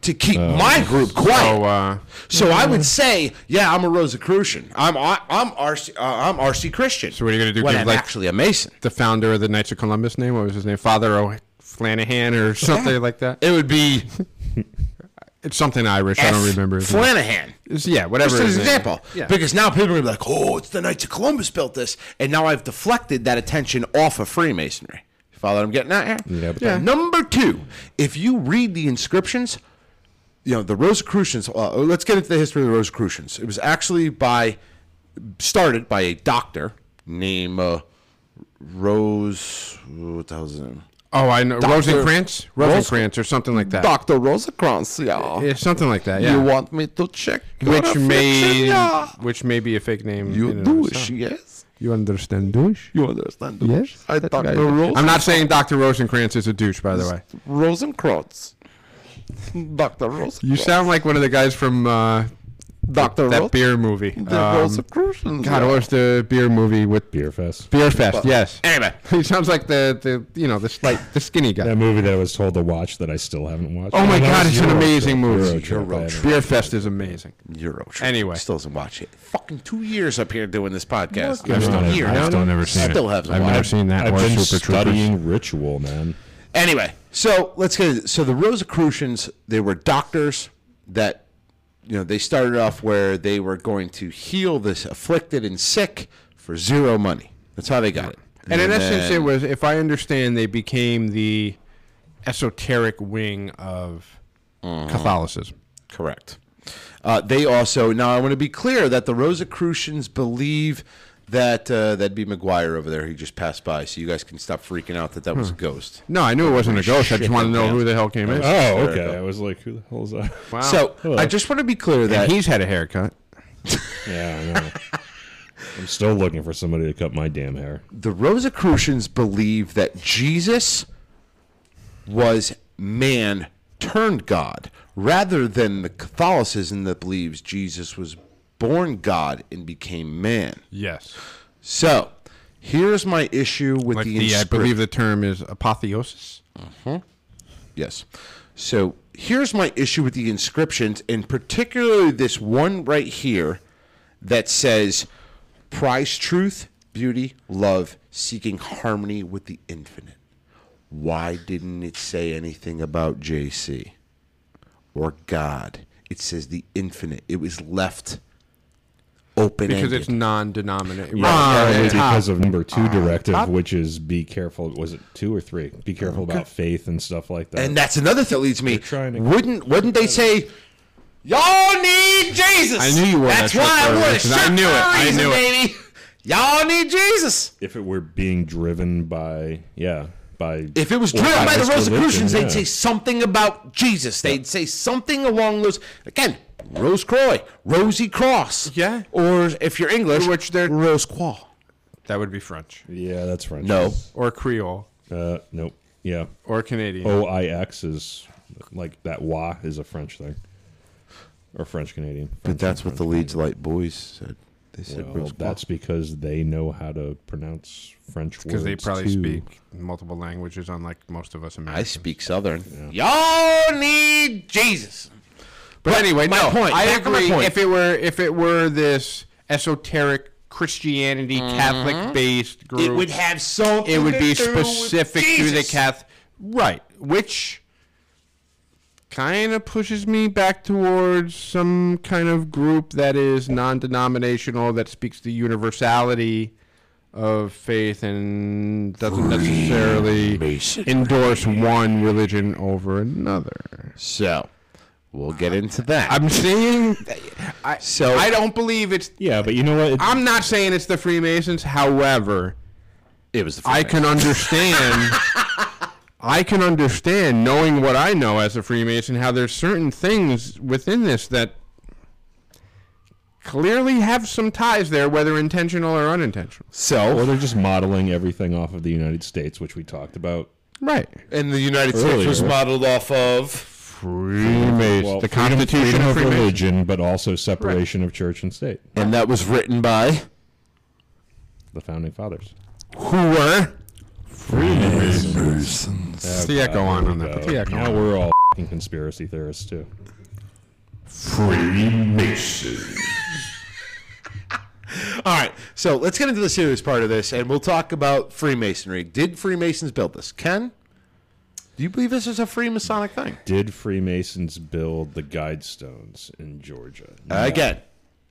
to keep Oh. my group quiet. so uh so I would say, yeah, I'm a Rosicrucian. I'm I'm RC uh, I'm RC Christian. So what are you gonna do, When give, I'm like- actually a Mason. the founder of the knights of columbus name what was his name father o'flanahan or something like that It would be [laughs] it's something irish i don't remember his name. Flanahan. It's- yeah whatever Just as his an name example, yeah. because now people are gonna be like, "Oh, it's the Knights of Columbus built this," and now I've deflected that attention off of Freemasonry. You follow what I'm getting at here? Yeah, but yeah. Number two, if you read the inscriptions, you know the Rosicrucians. Uh, let's get into the history of the Rosicrucians. It was actually by started by a doctor named uh, Rose. What the hell's his name? Oh, I know. Dr. Rosencrantz? Rose- Rosencrantz or something like that. Doctor Rosecrans. Yeah. Yeah, something like that, yeah. You want me to check which may which may be a fake name. You in and of do yes. You understand douche? You understand? douche? Yes. I Dr. Rose. I'm not saying Dr. Rosencrantz is a douche, by the way. Rosencrantz. Dr. Rosencrantz. You sound like one of the guys from uh, Dr. that Ro- beer movie. The Um, Rosicrucians. God, what was the beer movie with Beer Fest. Beer Fest? Yes. Anyway, [laughs] He sounds like the, the you know the slight the skinny guy. That movie that I was told to watch that I still haven't watched. Oh my God, was it's an amazing Trip. movie. Euro Trip, Euro Trip. Beer Fest is amazing. Euro Trip. Anyway. still doesn't watch it. Fucking two years up here doing this podcast. I've still still- here. I've still never seen Still it. haven't I've watched never seen that I've been Super Troopers. studying ritual, man. Anyway, so let's get it. So the Rosicrucians, they were doctors that, you know, they started off where they were going to heal this afflicted and sick for zero money. That's how they got it. And in essence, it was, if I understand, they became the esoteric wing of Catholicism. Correct. Uh, they also now I want to be clear that the Rosicrucians believe that uh, that'd be McGuire over there. He just passed by, so you guys can stop freaking out that that was a ghost. No, I knew it wasn't a ghost. I just Shit, wanted to know who the hell came in. Oh, There okay. you. I was like, who the hell is that? Wow. So I just want to be clear that and he's had a haircut. [laughs] Yeah, I know. I'm still looking for somebody to cut my damn hair. the Rosicrucians believe that Jesus was man turned God, rather than the Catholicism that believes Jesus was born God and became man. Yes. So here's my issue with Like the, the, I believe the term is apotheosis. Mm-hmm. Yes. So here's my issue with the inscriptions, and particularly this one right here that says, prize truth, beauty, love, seeking harmony with the infinite. Why didn't it say anything about JC or God? It says the infinite. It was left open Because it's non-denominational. Probably Right. because of number Ah, two directive, which is be careful. Was it two or three? Be careful about faith and stuff like that. And that's another thing that leads me. trying to- Wouldn't wouldn't they say, "Y'all need Jesus"? I knew you were. That's that why I I a wore a shirt I knew it. a I reason, knew it. baby. Y'all need Jesus. if it were being driven by, yeah, by If it was driven by the this religion, Rosicrucians, they'd say something about Jesus. They'd say something along those. Again, Rose Croy, Rosie Cross. Yeah. Or if you're English, Which they're- Rose Croix. That would be French. Yeah, that's French. No. Or Creole. Uh, nope. Yeah. Or Canadian. O I X is like that. Wa is a French thing, or French Canadian. But that's what the Leeds Light Boys said. They said Well, Rose Croix. that's because they know how to pronounce French words. Because they probably too. speak multiple languages, unlike most of us Americans. I Americans. speak Southern. Y'all need Jesus. But anyway, my no, point, I back to my agree. point. If it were if it were this esoteric Christianity mm-hmm. Catholic based group, It would have something. it would be to do with specific to the. Catholic, right? Which kind of pushes me back towards some kind of group that is non-denominational that speaks the universality of faith and doesn't necessarily endorse one religion over another. So, we'll get into that. I'm saying, I, So- I don't believe it's. Yeah, but you know what? It- I'm not saying it's the Freemasons. However, it was the I can understand. [laughs] I can understand knowing what I know as a Freemason how there's certain things within this that clearly have some ties there, whether intentional or unintentional. So, or they're just modeling everything off of the United States, which we talked about. Right. and the United States was modeled off of. Freemasons. Well, the freedom, Constitution freedom of of religion, but also separation of church and state. And that was written by. The founding fathers. Who were? Put the echo on on that. The echo Now we're all fing conspiracy theorists too. Freemasons. All right, so let's get into the serious part of this, and we'll talk about Freemasonry. Did Freemasons build this? Ken, do you believe this is a Freemasonic thing? Did Freemasons build the Guidestones in Georgia? Uh, again,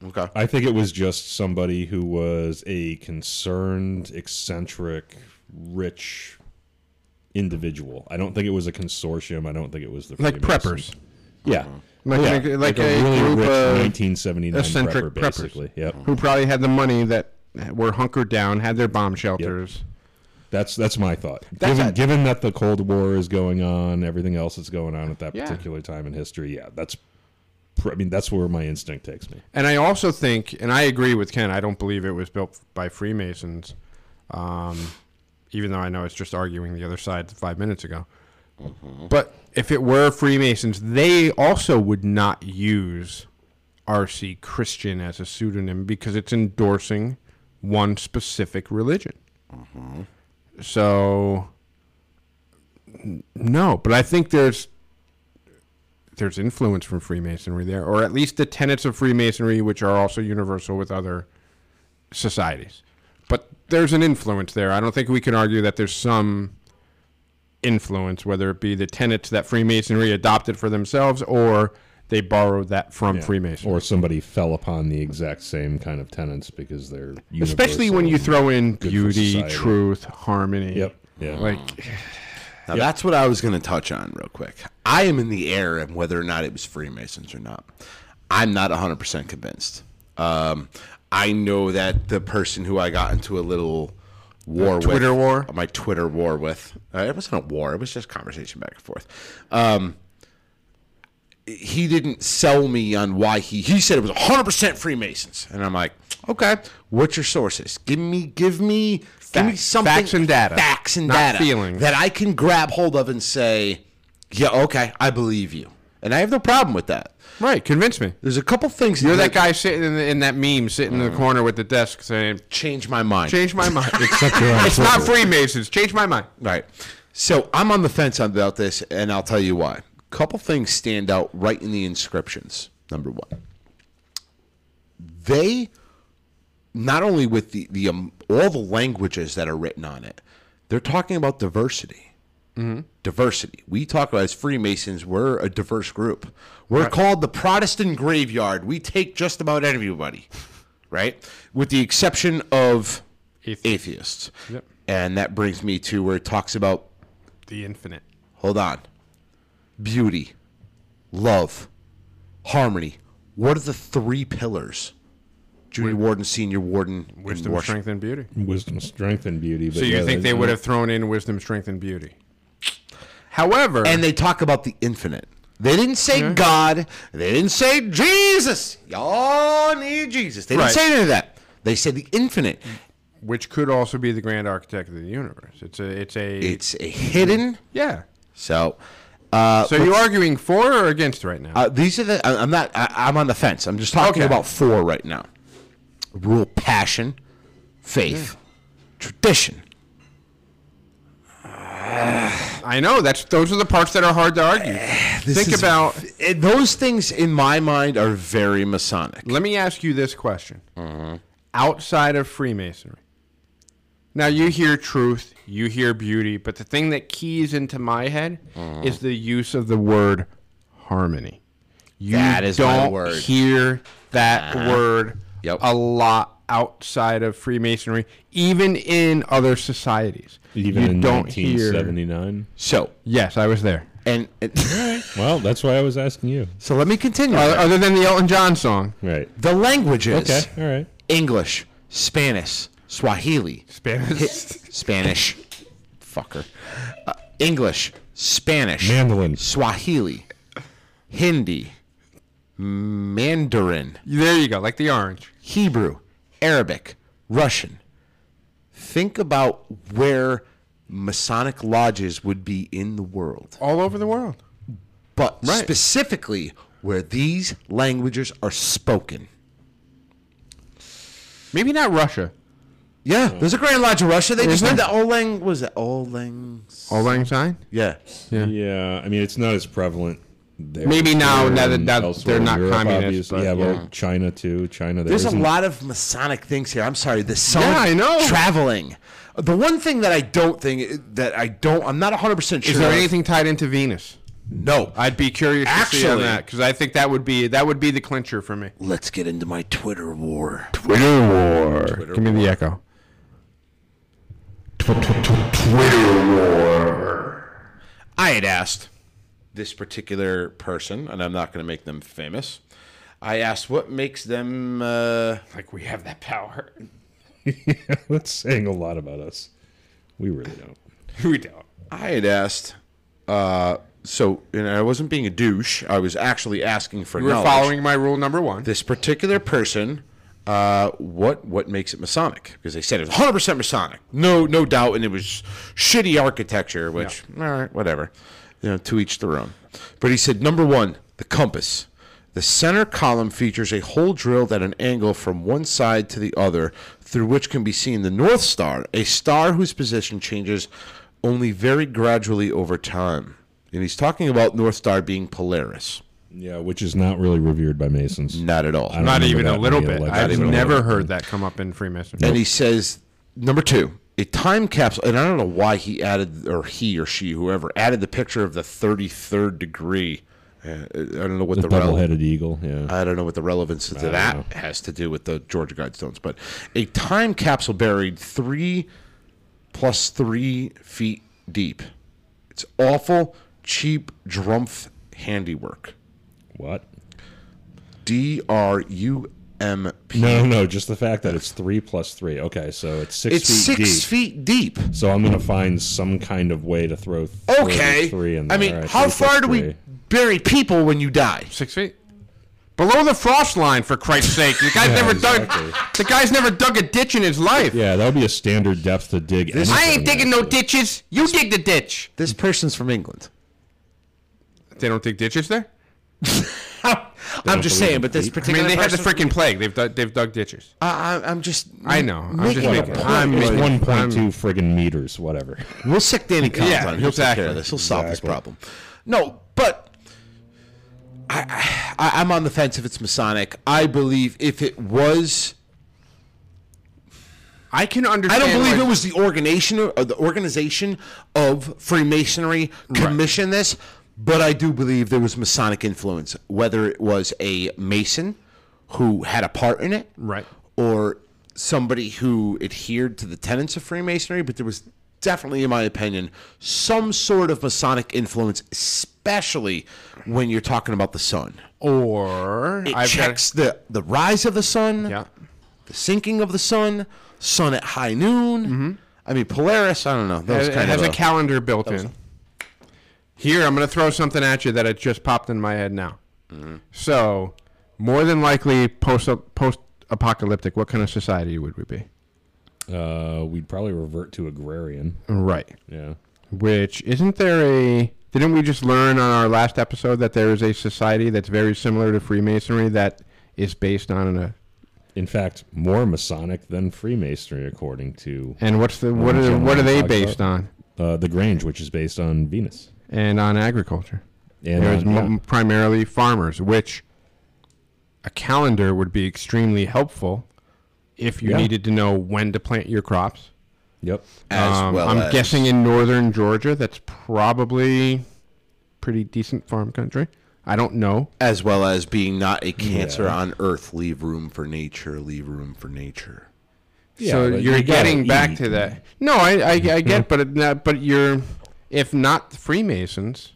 okay. I think it was just somebody who was a concerned, eccentric, rich individual. I don't think it was a consortium. I don't think it was the Like preppers. Yeah. Uh-huh. Like, Yeah, like, like a, really group rich of 1979 eccentric prepper, preppers. basically. Yep. who probably had the money that were hunkered down, had their bomb shelters. That's that's my thought. That's given, it. given that the Cold War is going on, everything else that's going on at that Yeah. particular time in history, yeah, that's. I mean, that's where my instinct takes me. And I also think, and I agree with Ken, I don't believe it was built by Freemasons, um, even though I know it's just arguing the other side five minutes ago. But if it were Freemasons, they also would not use R.C. Christian as a pseudonym because it's endorsing one specific religion. So, no, but I think there's there's influence from Freemasonry there, or at least the tenets of Freemasonry, which are also universal with other societies. But there's an influence there. I don't think we can argue that there's some influence, whether it be the tenets that Freemasonry adopted for themselves or they borrowed that from Yeah. Freemasonry. Or somebody fell upon the exact same kind of tenets because they're Especially when you throw in beauty, truth, harmony. Yep. Yeah. Like, Now that's what I was going to touch on real quick. I am in the air of whether or not it was Freemasons or not. I'm not 100% convinced. Um, I know that the person who I got into a little war with, Twitter war? my Twitter war with, uh, it wasn't a war. It was just conversation back and forth. Um, he didn't sell me on why he he said it was 100% Freemasons, and I'm like, okay, what's your sources? Give me, give me, give me Facts. something, Facts and data. facts and Not data, feelings. that I can grab hold of and say, yeah, okay, I believe you, and I have no problem with that. right, convince me. There's a couple things You're that guy sitting in, the, in that meme, sitting in the mm. corner with the desk saying, change my mind. change my mind. [laughs] [laughs] It's not Freemasons. Change my mind. Right. So I'm on the fence about this, and I'll tell you why. Couple things stand out right in the inscriptions. Number one, they not only with the the um, all the languages that are written on it, they're talking about diversity. Diversity. We talk about as Freemasons, we're a diverse group. We're called the Protestant graveyard. We take just about everybody, right? With the exception of Atheist. atheists. Yep. And that brings me to where it talks about The infinite. hold on. Beauty, love, harmony. What are the three pillars? Junior warden, senior warden, Wisdom, worship. strength, and beauty. wisdom, strength, and beauty. But So you yeah, think they would have thrown in wisdom, strength, and beauty? However, And they talk about the infinite. They didn't say God. They didn't say Jesus. Y'all need Jesus. They didn't Right. say any of that. They said the infinite. which could also be the grand architect of the universe. It's a, it's a, It's a hidden. yeah. So, uh, So you're arguing for or against right now? Uh, these are the. I- I'm not. I, I'm on the fence. I'm just talking Okay. about four right now. Rule: passion, faith, tradition. [sighs] I know that's those are the parts that are hard to argue. [sighs] Think is- about. eh, those things in my mind are very Masonic. Let me ask you this question: Outside of Freemasonry, now you hear truth, you hear beauty, but the thing that keys into my head is the use of the word harmony. You That is my don't word. hear that word Yep. a lot outside of Freemasonry, even in other societies. even you in don't hear. 1979. So, Yes, I was there. and, and [laughs] Well, that's why I was asking you. so let me continue. Uh, other than the Elton John song, Right. the languages: Okay. All right. English, Spanish, Swahili, Spanish. Spanish, fucker, uh, English, Spanish, Mandolin. Swahili, Hindi, Mandarin, there you go, like the orange. Hebrew, Arabic, Russian. Think about where Masonic lodges would be in the world, All over the world. but Right. specifically where these languages are spoken. Maybe not Russia. Yeah, mm. there's a Grand Lodge of Russia. They just Is did the? Olang. Was it Olang? Auld Lang Syne? Yeah. Yeah. Yeah. I mean, it's not as prevalent. There Maybe now, now that- that elsewhere they're in not Europe, communist, obviously. but yeah, well. China too. China. There There's a isn't- lot of Masonic things here. I'm sorry. There's so Yeah, I know. traveling. The one thing that I don't think that I don't, I'm not 100 percent sure. Is there of- anything tied into Venus? No. I'd be curious to see on Actually- that because I think that would be that would be the clincher for me. Let's get into my Twitter war. Twitter war. Give me the echo. I had asked this particular person, and I'm not going to make them famous. I asked what makes them. Uh, Like we have that power. yeah, [laughs] That's saying a lot about us. We really don't. [laughs] we don't. I had asked. Uh, so, and I wasn't being a douche. I was actually asking for You were knowledge. following my rule number one. this particular person uh, what what makes it Masonic because they said it was 100 percent Masonic, no no doubt, and it was shitty architecture, which all right, whatever, you know, to each their own. But he said number one, the compass, The center column features a hole drilled at an angle from one side to the other, through which can be seen the North Star, a star whose position changes only very gradually over time. And he's talking about North Star being Polaris. Yeah, which is not really revered by Masons. Not at all. Don't even a little bit. like- I've even a never little bit. heard that come up in Freemasonry. And he says, number two, a time capsule. And I don't know why he added, or he or she, whoever, added the picture of the 33rd degree. Uh, I don't know what The the, double-headed eagle. Yeah. I don't know what the relevance to that know. has to do with the Georgia Guidestones, but a time capsule buried three plus three feet deep. It's awful, cheap Drumpf handiwork. What? D R U M P. No, no, just the fact that it's three plus three. Okay, so it's six It's feet six deep. feet deep. So I'm gonna find some kind of way to throw. Okay. Three in there. I mean, All right, how far do we bury people when you die? Six feet. Below the frost line, for Christ's sake. The guy's [laughs] Yeah, never exactly. dug. The guy's never dug a ditch in his life. Yeah, that would be a standard depth to dig. This- I ain't digging no ditches. You dig the ditch. This person's from England. They don't dig ditches there. [laughs] I'm just saying, but this particular. I mean, they had the freaking plague. They've dug, they've dug ditches. I, I, I'm just. I know. I'm making just a making- point. I'm It's making- one point I'm- two friggin' meters, whatever. [laughs] We'll sick Danny Collins Yeah, on. He'll take care of this. He'll solve this problem. No, but I, I, I'm on the fence if it's Masonic. I believe if it was, I can understand. I don't believe like- it was the organization or the organization of Freemasonry commissioned this, but I do believe there was Masonic influence. Whether it was a Mason who had a part in it, Right. or somebody who adhered to the tenets of Freemasonry, but there was definitely, in my opinion, some sort of Masonic influence, especially when you're talking about the sun. Or It I've checks the, the rise of the sun, yeah. the sinking of the sun, sun at high noon. Mm-hmm. I mean, Polaris, I don't know. That was It, it has of a calendar built in. Here, I'm going to throw something at you that it just popped in my head now. Mm-hmm. So, more than likely, post post apocalyptic. What kind of society would we be? Uh, we'd probably revert to agrarian. Right. Yeah. Which isn't there a? Didn't we just learn on our last episode that there is a society that's very similar to Freemasonry that is based on a? In fact, more Masonic than Freemasonry, according to And what's the what are what are they based on? uh, the Grange, which is based on Venus. And on agriculture. And There's on- m- primarily farmers, which a calendar would be extremely helpful if you Yeah. needed to know when to plant your crops. Yep. as Um, well I'm as- guessing in northern Georgia, that's probably pretty decent farm country. I don't know. as well as being not a cancer Yeah. on Earth. Leave room for nature. Leave room for nature. Yeah, so you're you getting back eat. to that. No, I I, I get, [laughs] but it, but you're if not Freemasons,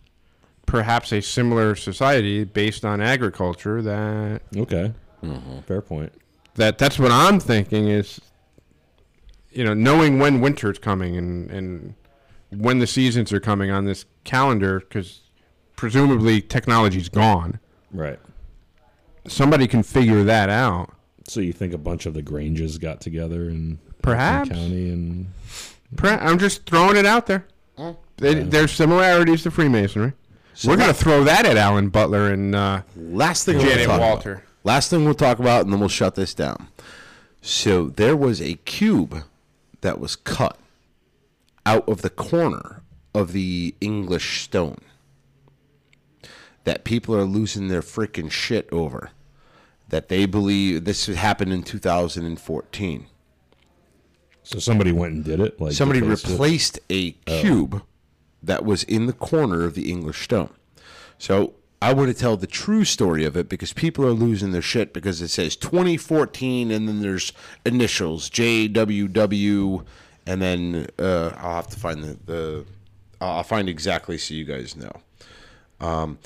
perhaps a similar society based on agriculture that Okay. Mm-hmm. Fair point. that that's what I'm thinking is you know knowing when winter's coming and and when the seasons are coming on this calendar because presumably technology's gone Right. somebody can figure that out So you think a bunch of the Granges got together in Perhaps. County and Per- I'm just throwing it out there they, there's similarities to Freemasonry we're gonna throw that at Alan Butler and uh, Last thing we'll Janet talk Wolter. About. Last thing we'll talk about, and then we'll shut this down. So there was a cube that was cut out of the corner of the English stone that people are losing their freaking shit over. That they believe this happened in 2014. so somebody went and did it. Like Somebody replaced it? replaced a cube that was in the corner of the English stone. So I want to tell the true story of it because people are losing their shit because it says 2014 and then there's initials JWW and then uh, I'll have to find the, the I'll find exactly so you guys know. Um,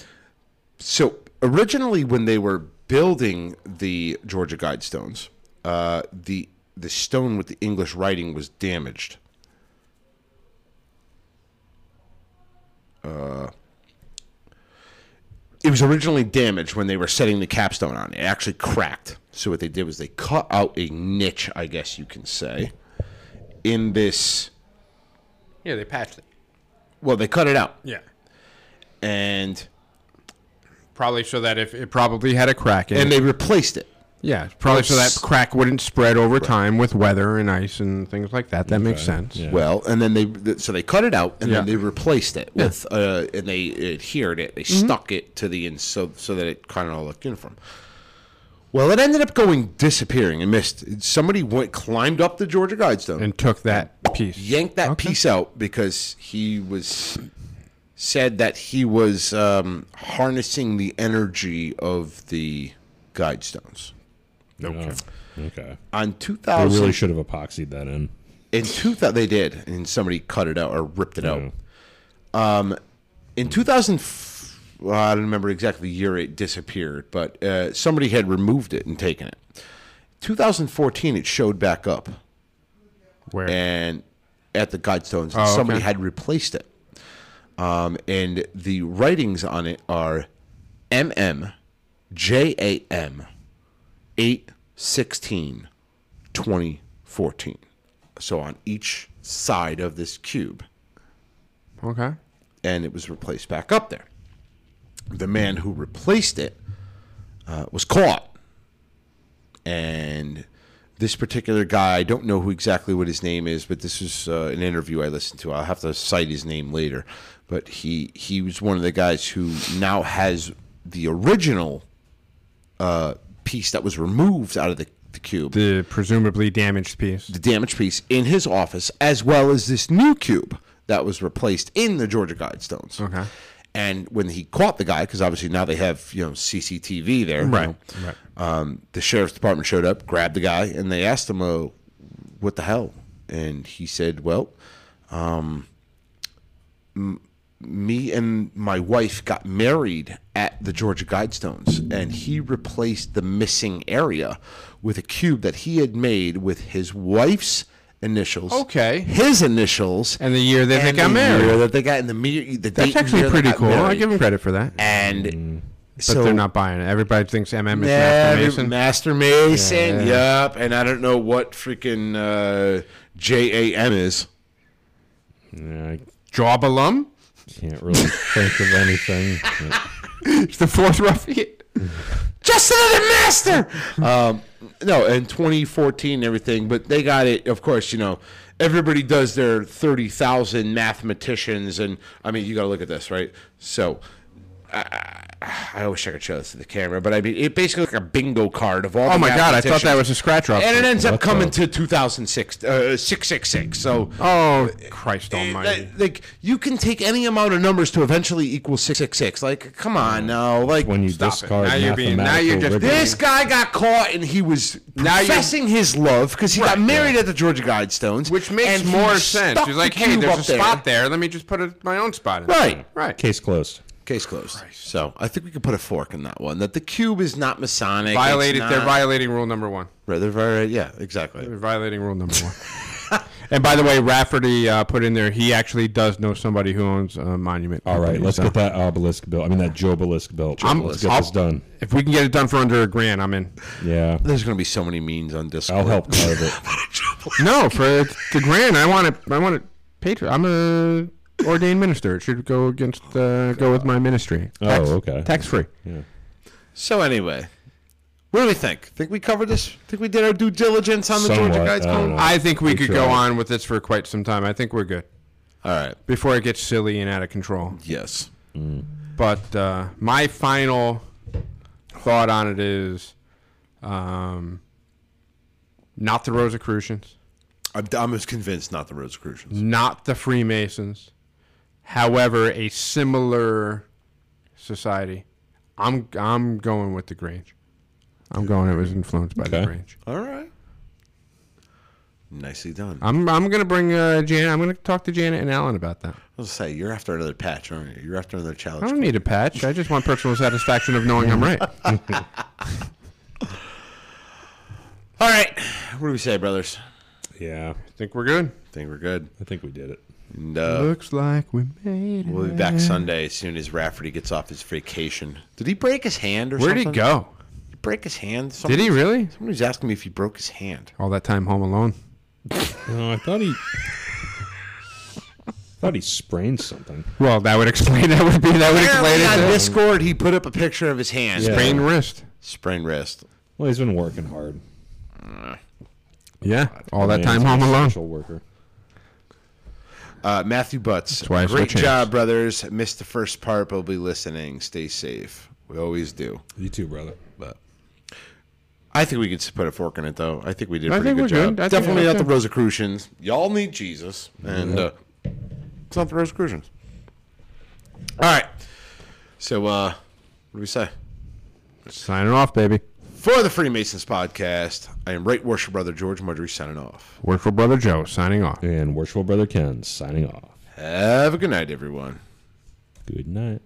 so originally when they were building the Georgia Guidestones, uh, the the stone with the English writing was damaged. Uh, it was originally damaged when they were setting the capstone on. It actually cracked. So what they did was they cut out a niche, I guess you can say, in this. yeah they patched it Well, they cut it out, yeah and Probably so that if it probably had a crack in and it. they replaced it. Yeah, probably so that crack wouldn't spread over time with weather and ice and things like that. That makes sense. Yeah. Well, and then they th- so they cut it out and then Yeah. they replaced it with uh, and they adhered it. They Mm-hmm. stuck it to the ins so so that it kind of all looked uniform. Well, it ended up going disappearing and missed. Somebody went climbed up the Georgia Guidestone And took that piece. yanked that Okay. piece out because he was said that he was um, harnessing the energy of the guidestones. Okay. Okay. On 2000. They 2000, really should have epoxied that in. in 2000 they did, and somebody cut it out or ripped it out. Um, in 2000, well, I don't remember exactly the year it disappeared, but uh, somebody had removed it and taken it. 2014, it showed back up. Where? and at the Guidestones, and Oh, okay. somebody had replaced it. Um, and the writings on it are MM JAM 816 2014. So on each side of this cube, okay. and it was replaced back up there. The man who replaced it uh, was caught, and this particular guy, I don't know who exactly what his name is, but this is uh, an interview I listened to. I'll have to cite his name later, but he he was one of the guys who now has the original uh, piece that was removed out of the, the cube The presumably damaged piece. the damaged piece in his office, as well as this new cube that was replaced in the Georgia Guidestones. Okay. And when he caught the guy, because obviously now they have you know CCTV there, you Right, know, right. Um, the sheriff's department showed up, grabbed the guy, and they asked him, uh, "What the hell?" And he said, "Well, um, me and my wife got married at the Georgia Guidestones, and he replaced the missing area with a cube that he had made with his wife's initials. Okay. his initials, And the year that they got the married. year that they got in the me- the That's actually pretty cool. I give him credit for that. and. But so, they're not buying it. Everybody thinks MM is Master Mason. Master Mason. Yeah. Yep. And I don't know what freaking uh, JAM is. Yeah, I Jubelum? Can't really think of anything. It's [laughs] the fourth ruffian. [laughs] Just another master. um, no, in 2014 everything, but they got it. Of course, you know, everybody does their 30,000 mathematicians, and I mean, you got to look at this, right? So. I, I wish I could show this to the camera, but I mean, it basically like a bingo card of all. Oh the my god, I thought that was a scratch off. and it ends up coming the- to 2006, uh, 666. So Oh Christ Eh, almighty. Like, like, you can take any amount of numbers to eventually equal six six six. Like, come on now. Like When you stop it. discard Now you're being- now you're just. This guy got caught and he was Now you're- professing his love because he got married at the Georgia Guidestones, Which makes and he more sense. He's like, hey, there's up a spot there. Let me just put a, my own spot in. there." Right. Right. Case closed. Case closed. So I think we can put a fork in that one. That the cube is not Masonic. it's Violated. They're violating rule number one. Right, they're very yeah, exactly. They're violating rule number one. [laughs] and by the way, Rafferty uh, put in there. He actually does know somebody who owns a monument. All right, let's So, get that obelisk built. I mean that Jobelisk built. I'm- let's get I'll- this done. If we can get it done for under a grand, I'm in. Yeah, There's gonna be so many means on Discord. I'll help [laughs] carve it. No, for the grand, I want it. I want it. Patron. I'm a ordained minister. It should go against. Uh, go with my ministry. Oh, Tax- okay. Tax free. Yeah. So anyway, what do we think? Think we covered this? Think we did our due diligence on the Somewhat, Georgia I don't know. I think we, We could go tried. on with this for quite some time. I think we're good All right. before it gets silly and out of control. Yes. But uh, my final thought on it is, um, not the Rosicrucians, I'm, I'm as convinced not the Rosicrucians. not the Freemasons. However, a similar society. I'm I'm going with the Grange. I'm going. It was influenced by the Grange. All right. Nicely done. I I'm I'm gonna bring uh, Janet. I'm gonna talk to Janet and Alan about that. I was say you're after another patch, aren't you? You're after another challenge. I don't need a patch. I just want personal satisfaction of knowing I'm right. [laughs] All right. What do we say, brothers? Yeah, I think we're good. I think we're good. I think we did it. And uh, Looks like we made it. we'll be back Sunday as soon as Rafferty gets off his vacation. Did he break his hand or something? Where'd he go? Did he break his hand? Did he really? Somebody's asking me if he broke his hand. All that time home alone. No, I thought he. I thought he sprained something. Well, that would explain. That would be. That would explain Apparently on it. Discord, he put up a picture of his hand. Yeah. Sprained wrist. Sprained wrist. Well, he's been working hard. Yeah, all that Man's time a home alone. Social worker. Uh, Matthew Butts. it's Great job, brothers. Missed the first part, but we'll be listening. Stay safe. We always do. You too, brother. But I think we could put a fork in it, though. I think we did a I pretty think good we're job. good. I think Definitely we're not the. Rosicrucians. Y'all need Jesus, and uh, it's not the Rosicrucians. All right. So, uh, what do we say? Signing off, baby. For the Freemasons podcast, I am Right Worship Brother George Mudry signing off. Worshipful brother Joe signing off. And worshipful brother Ken signing off. Have a good night, everyone. Good night.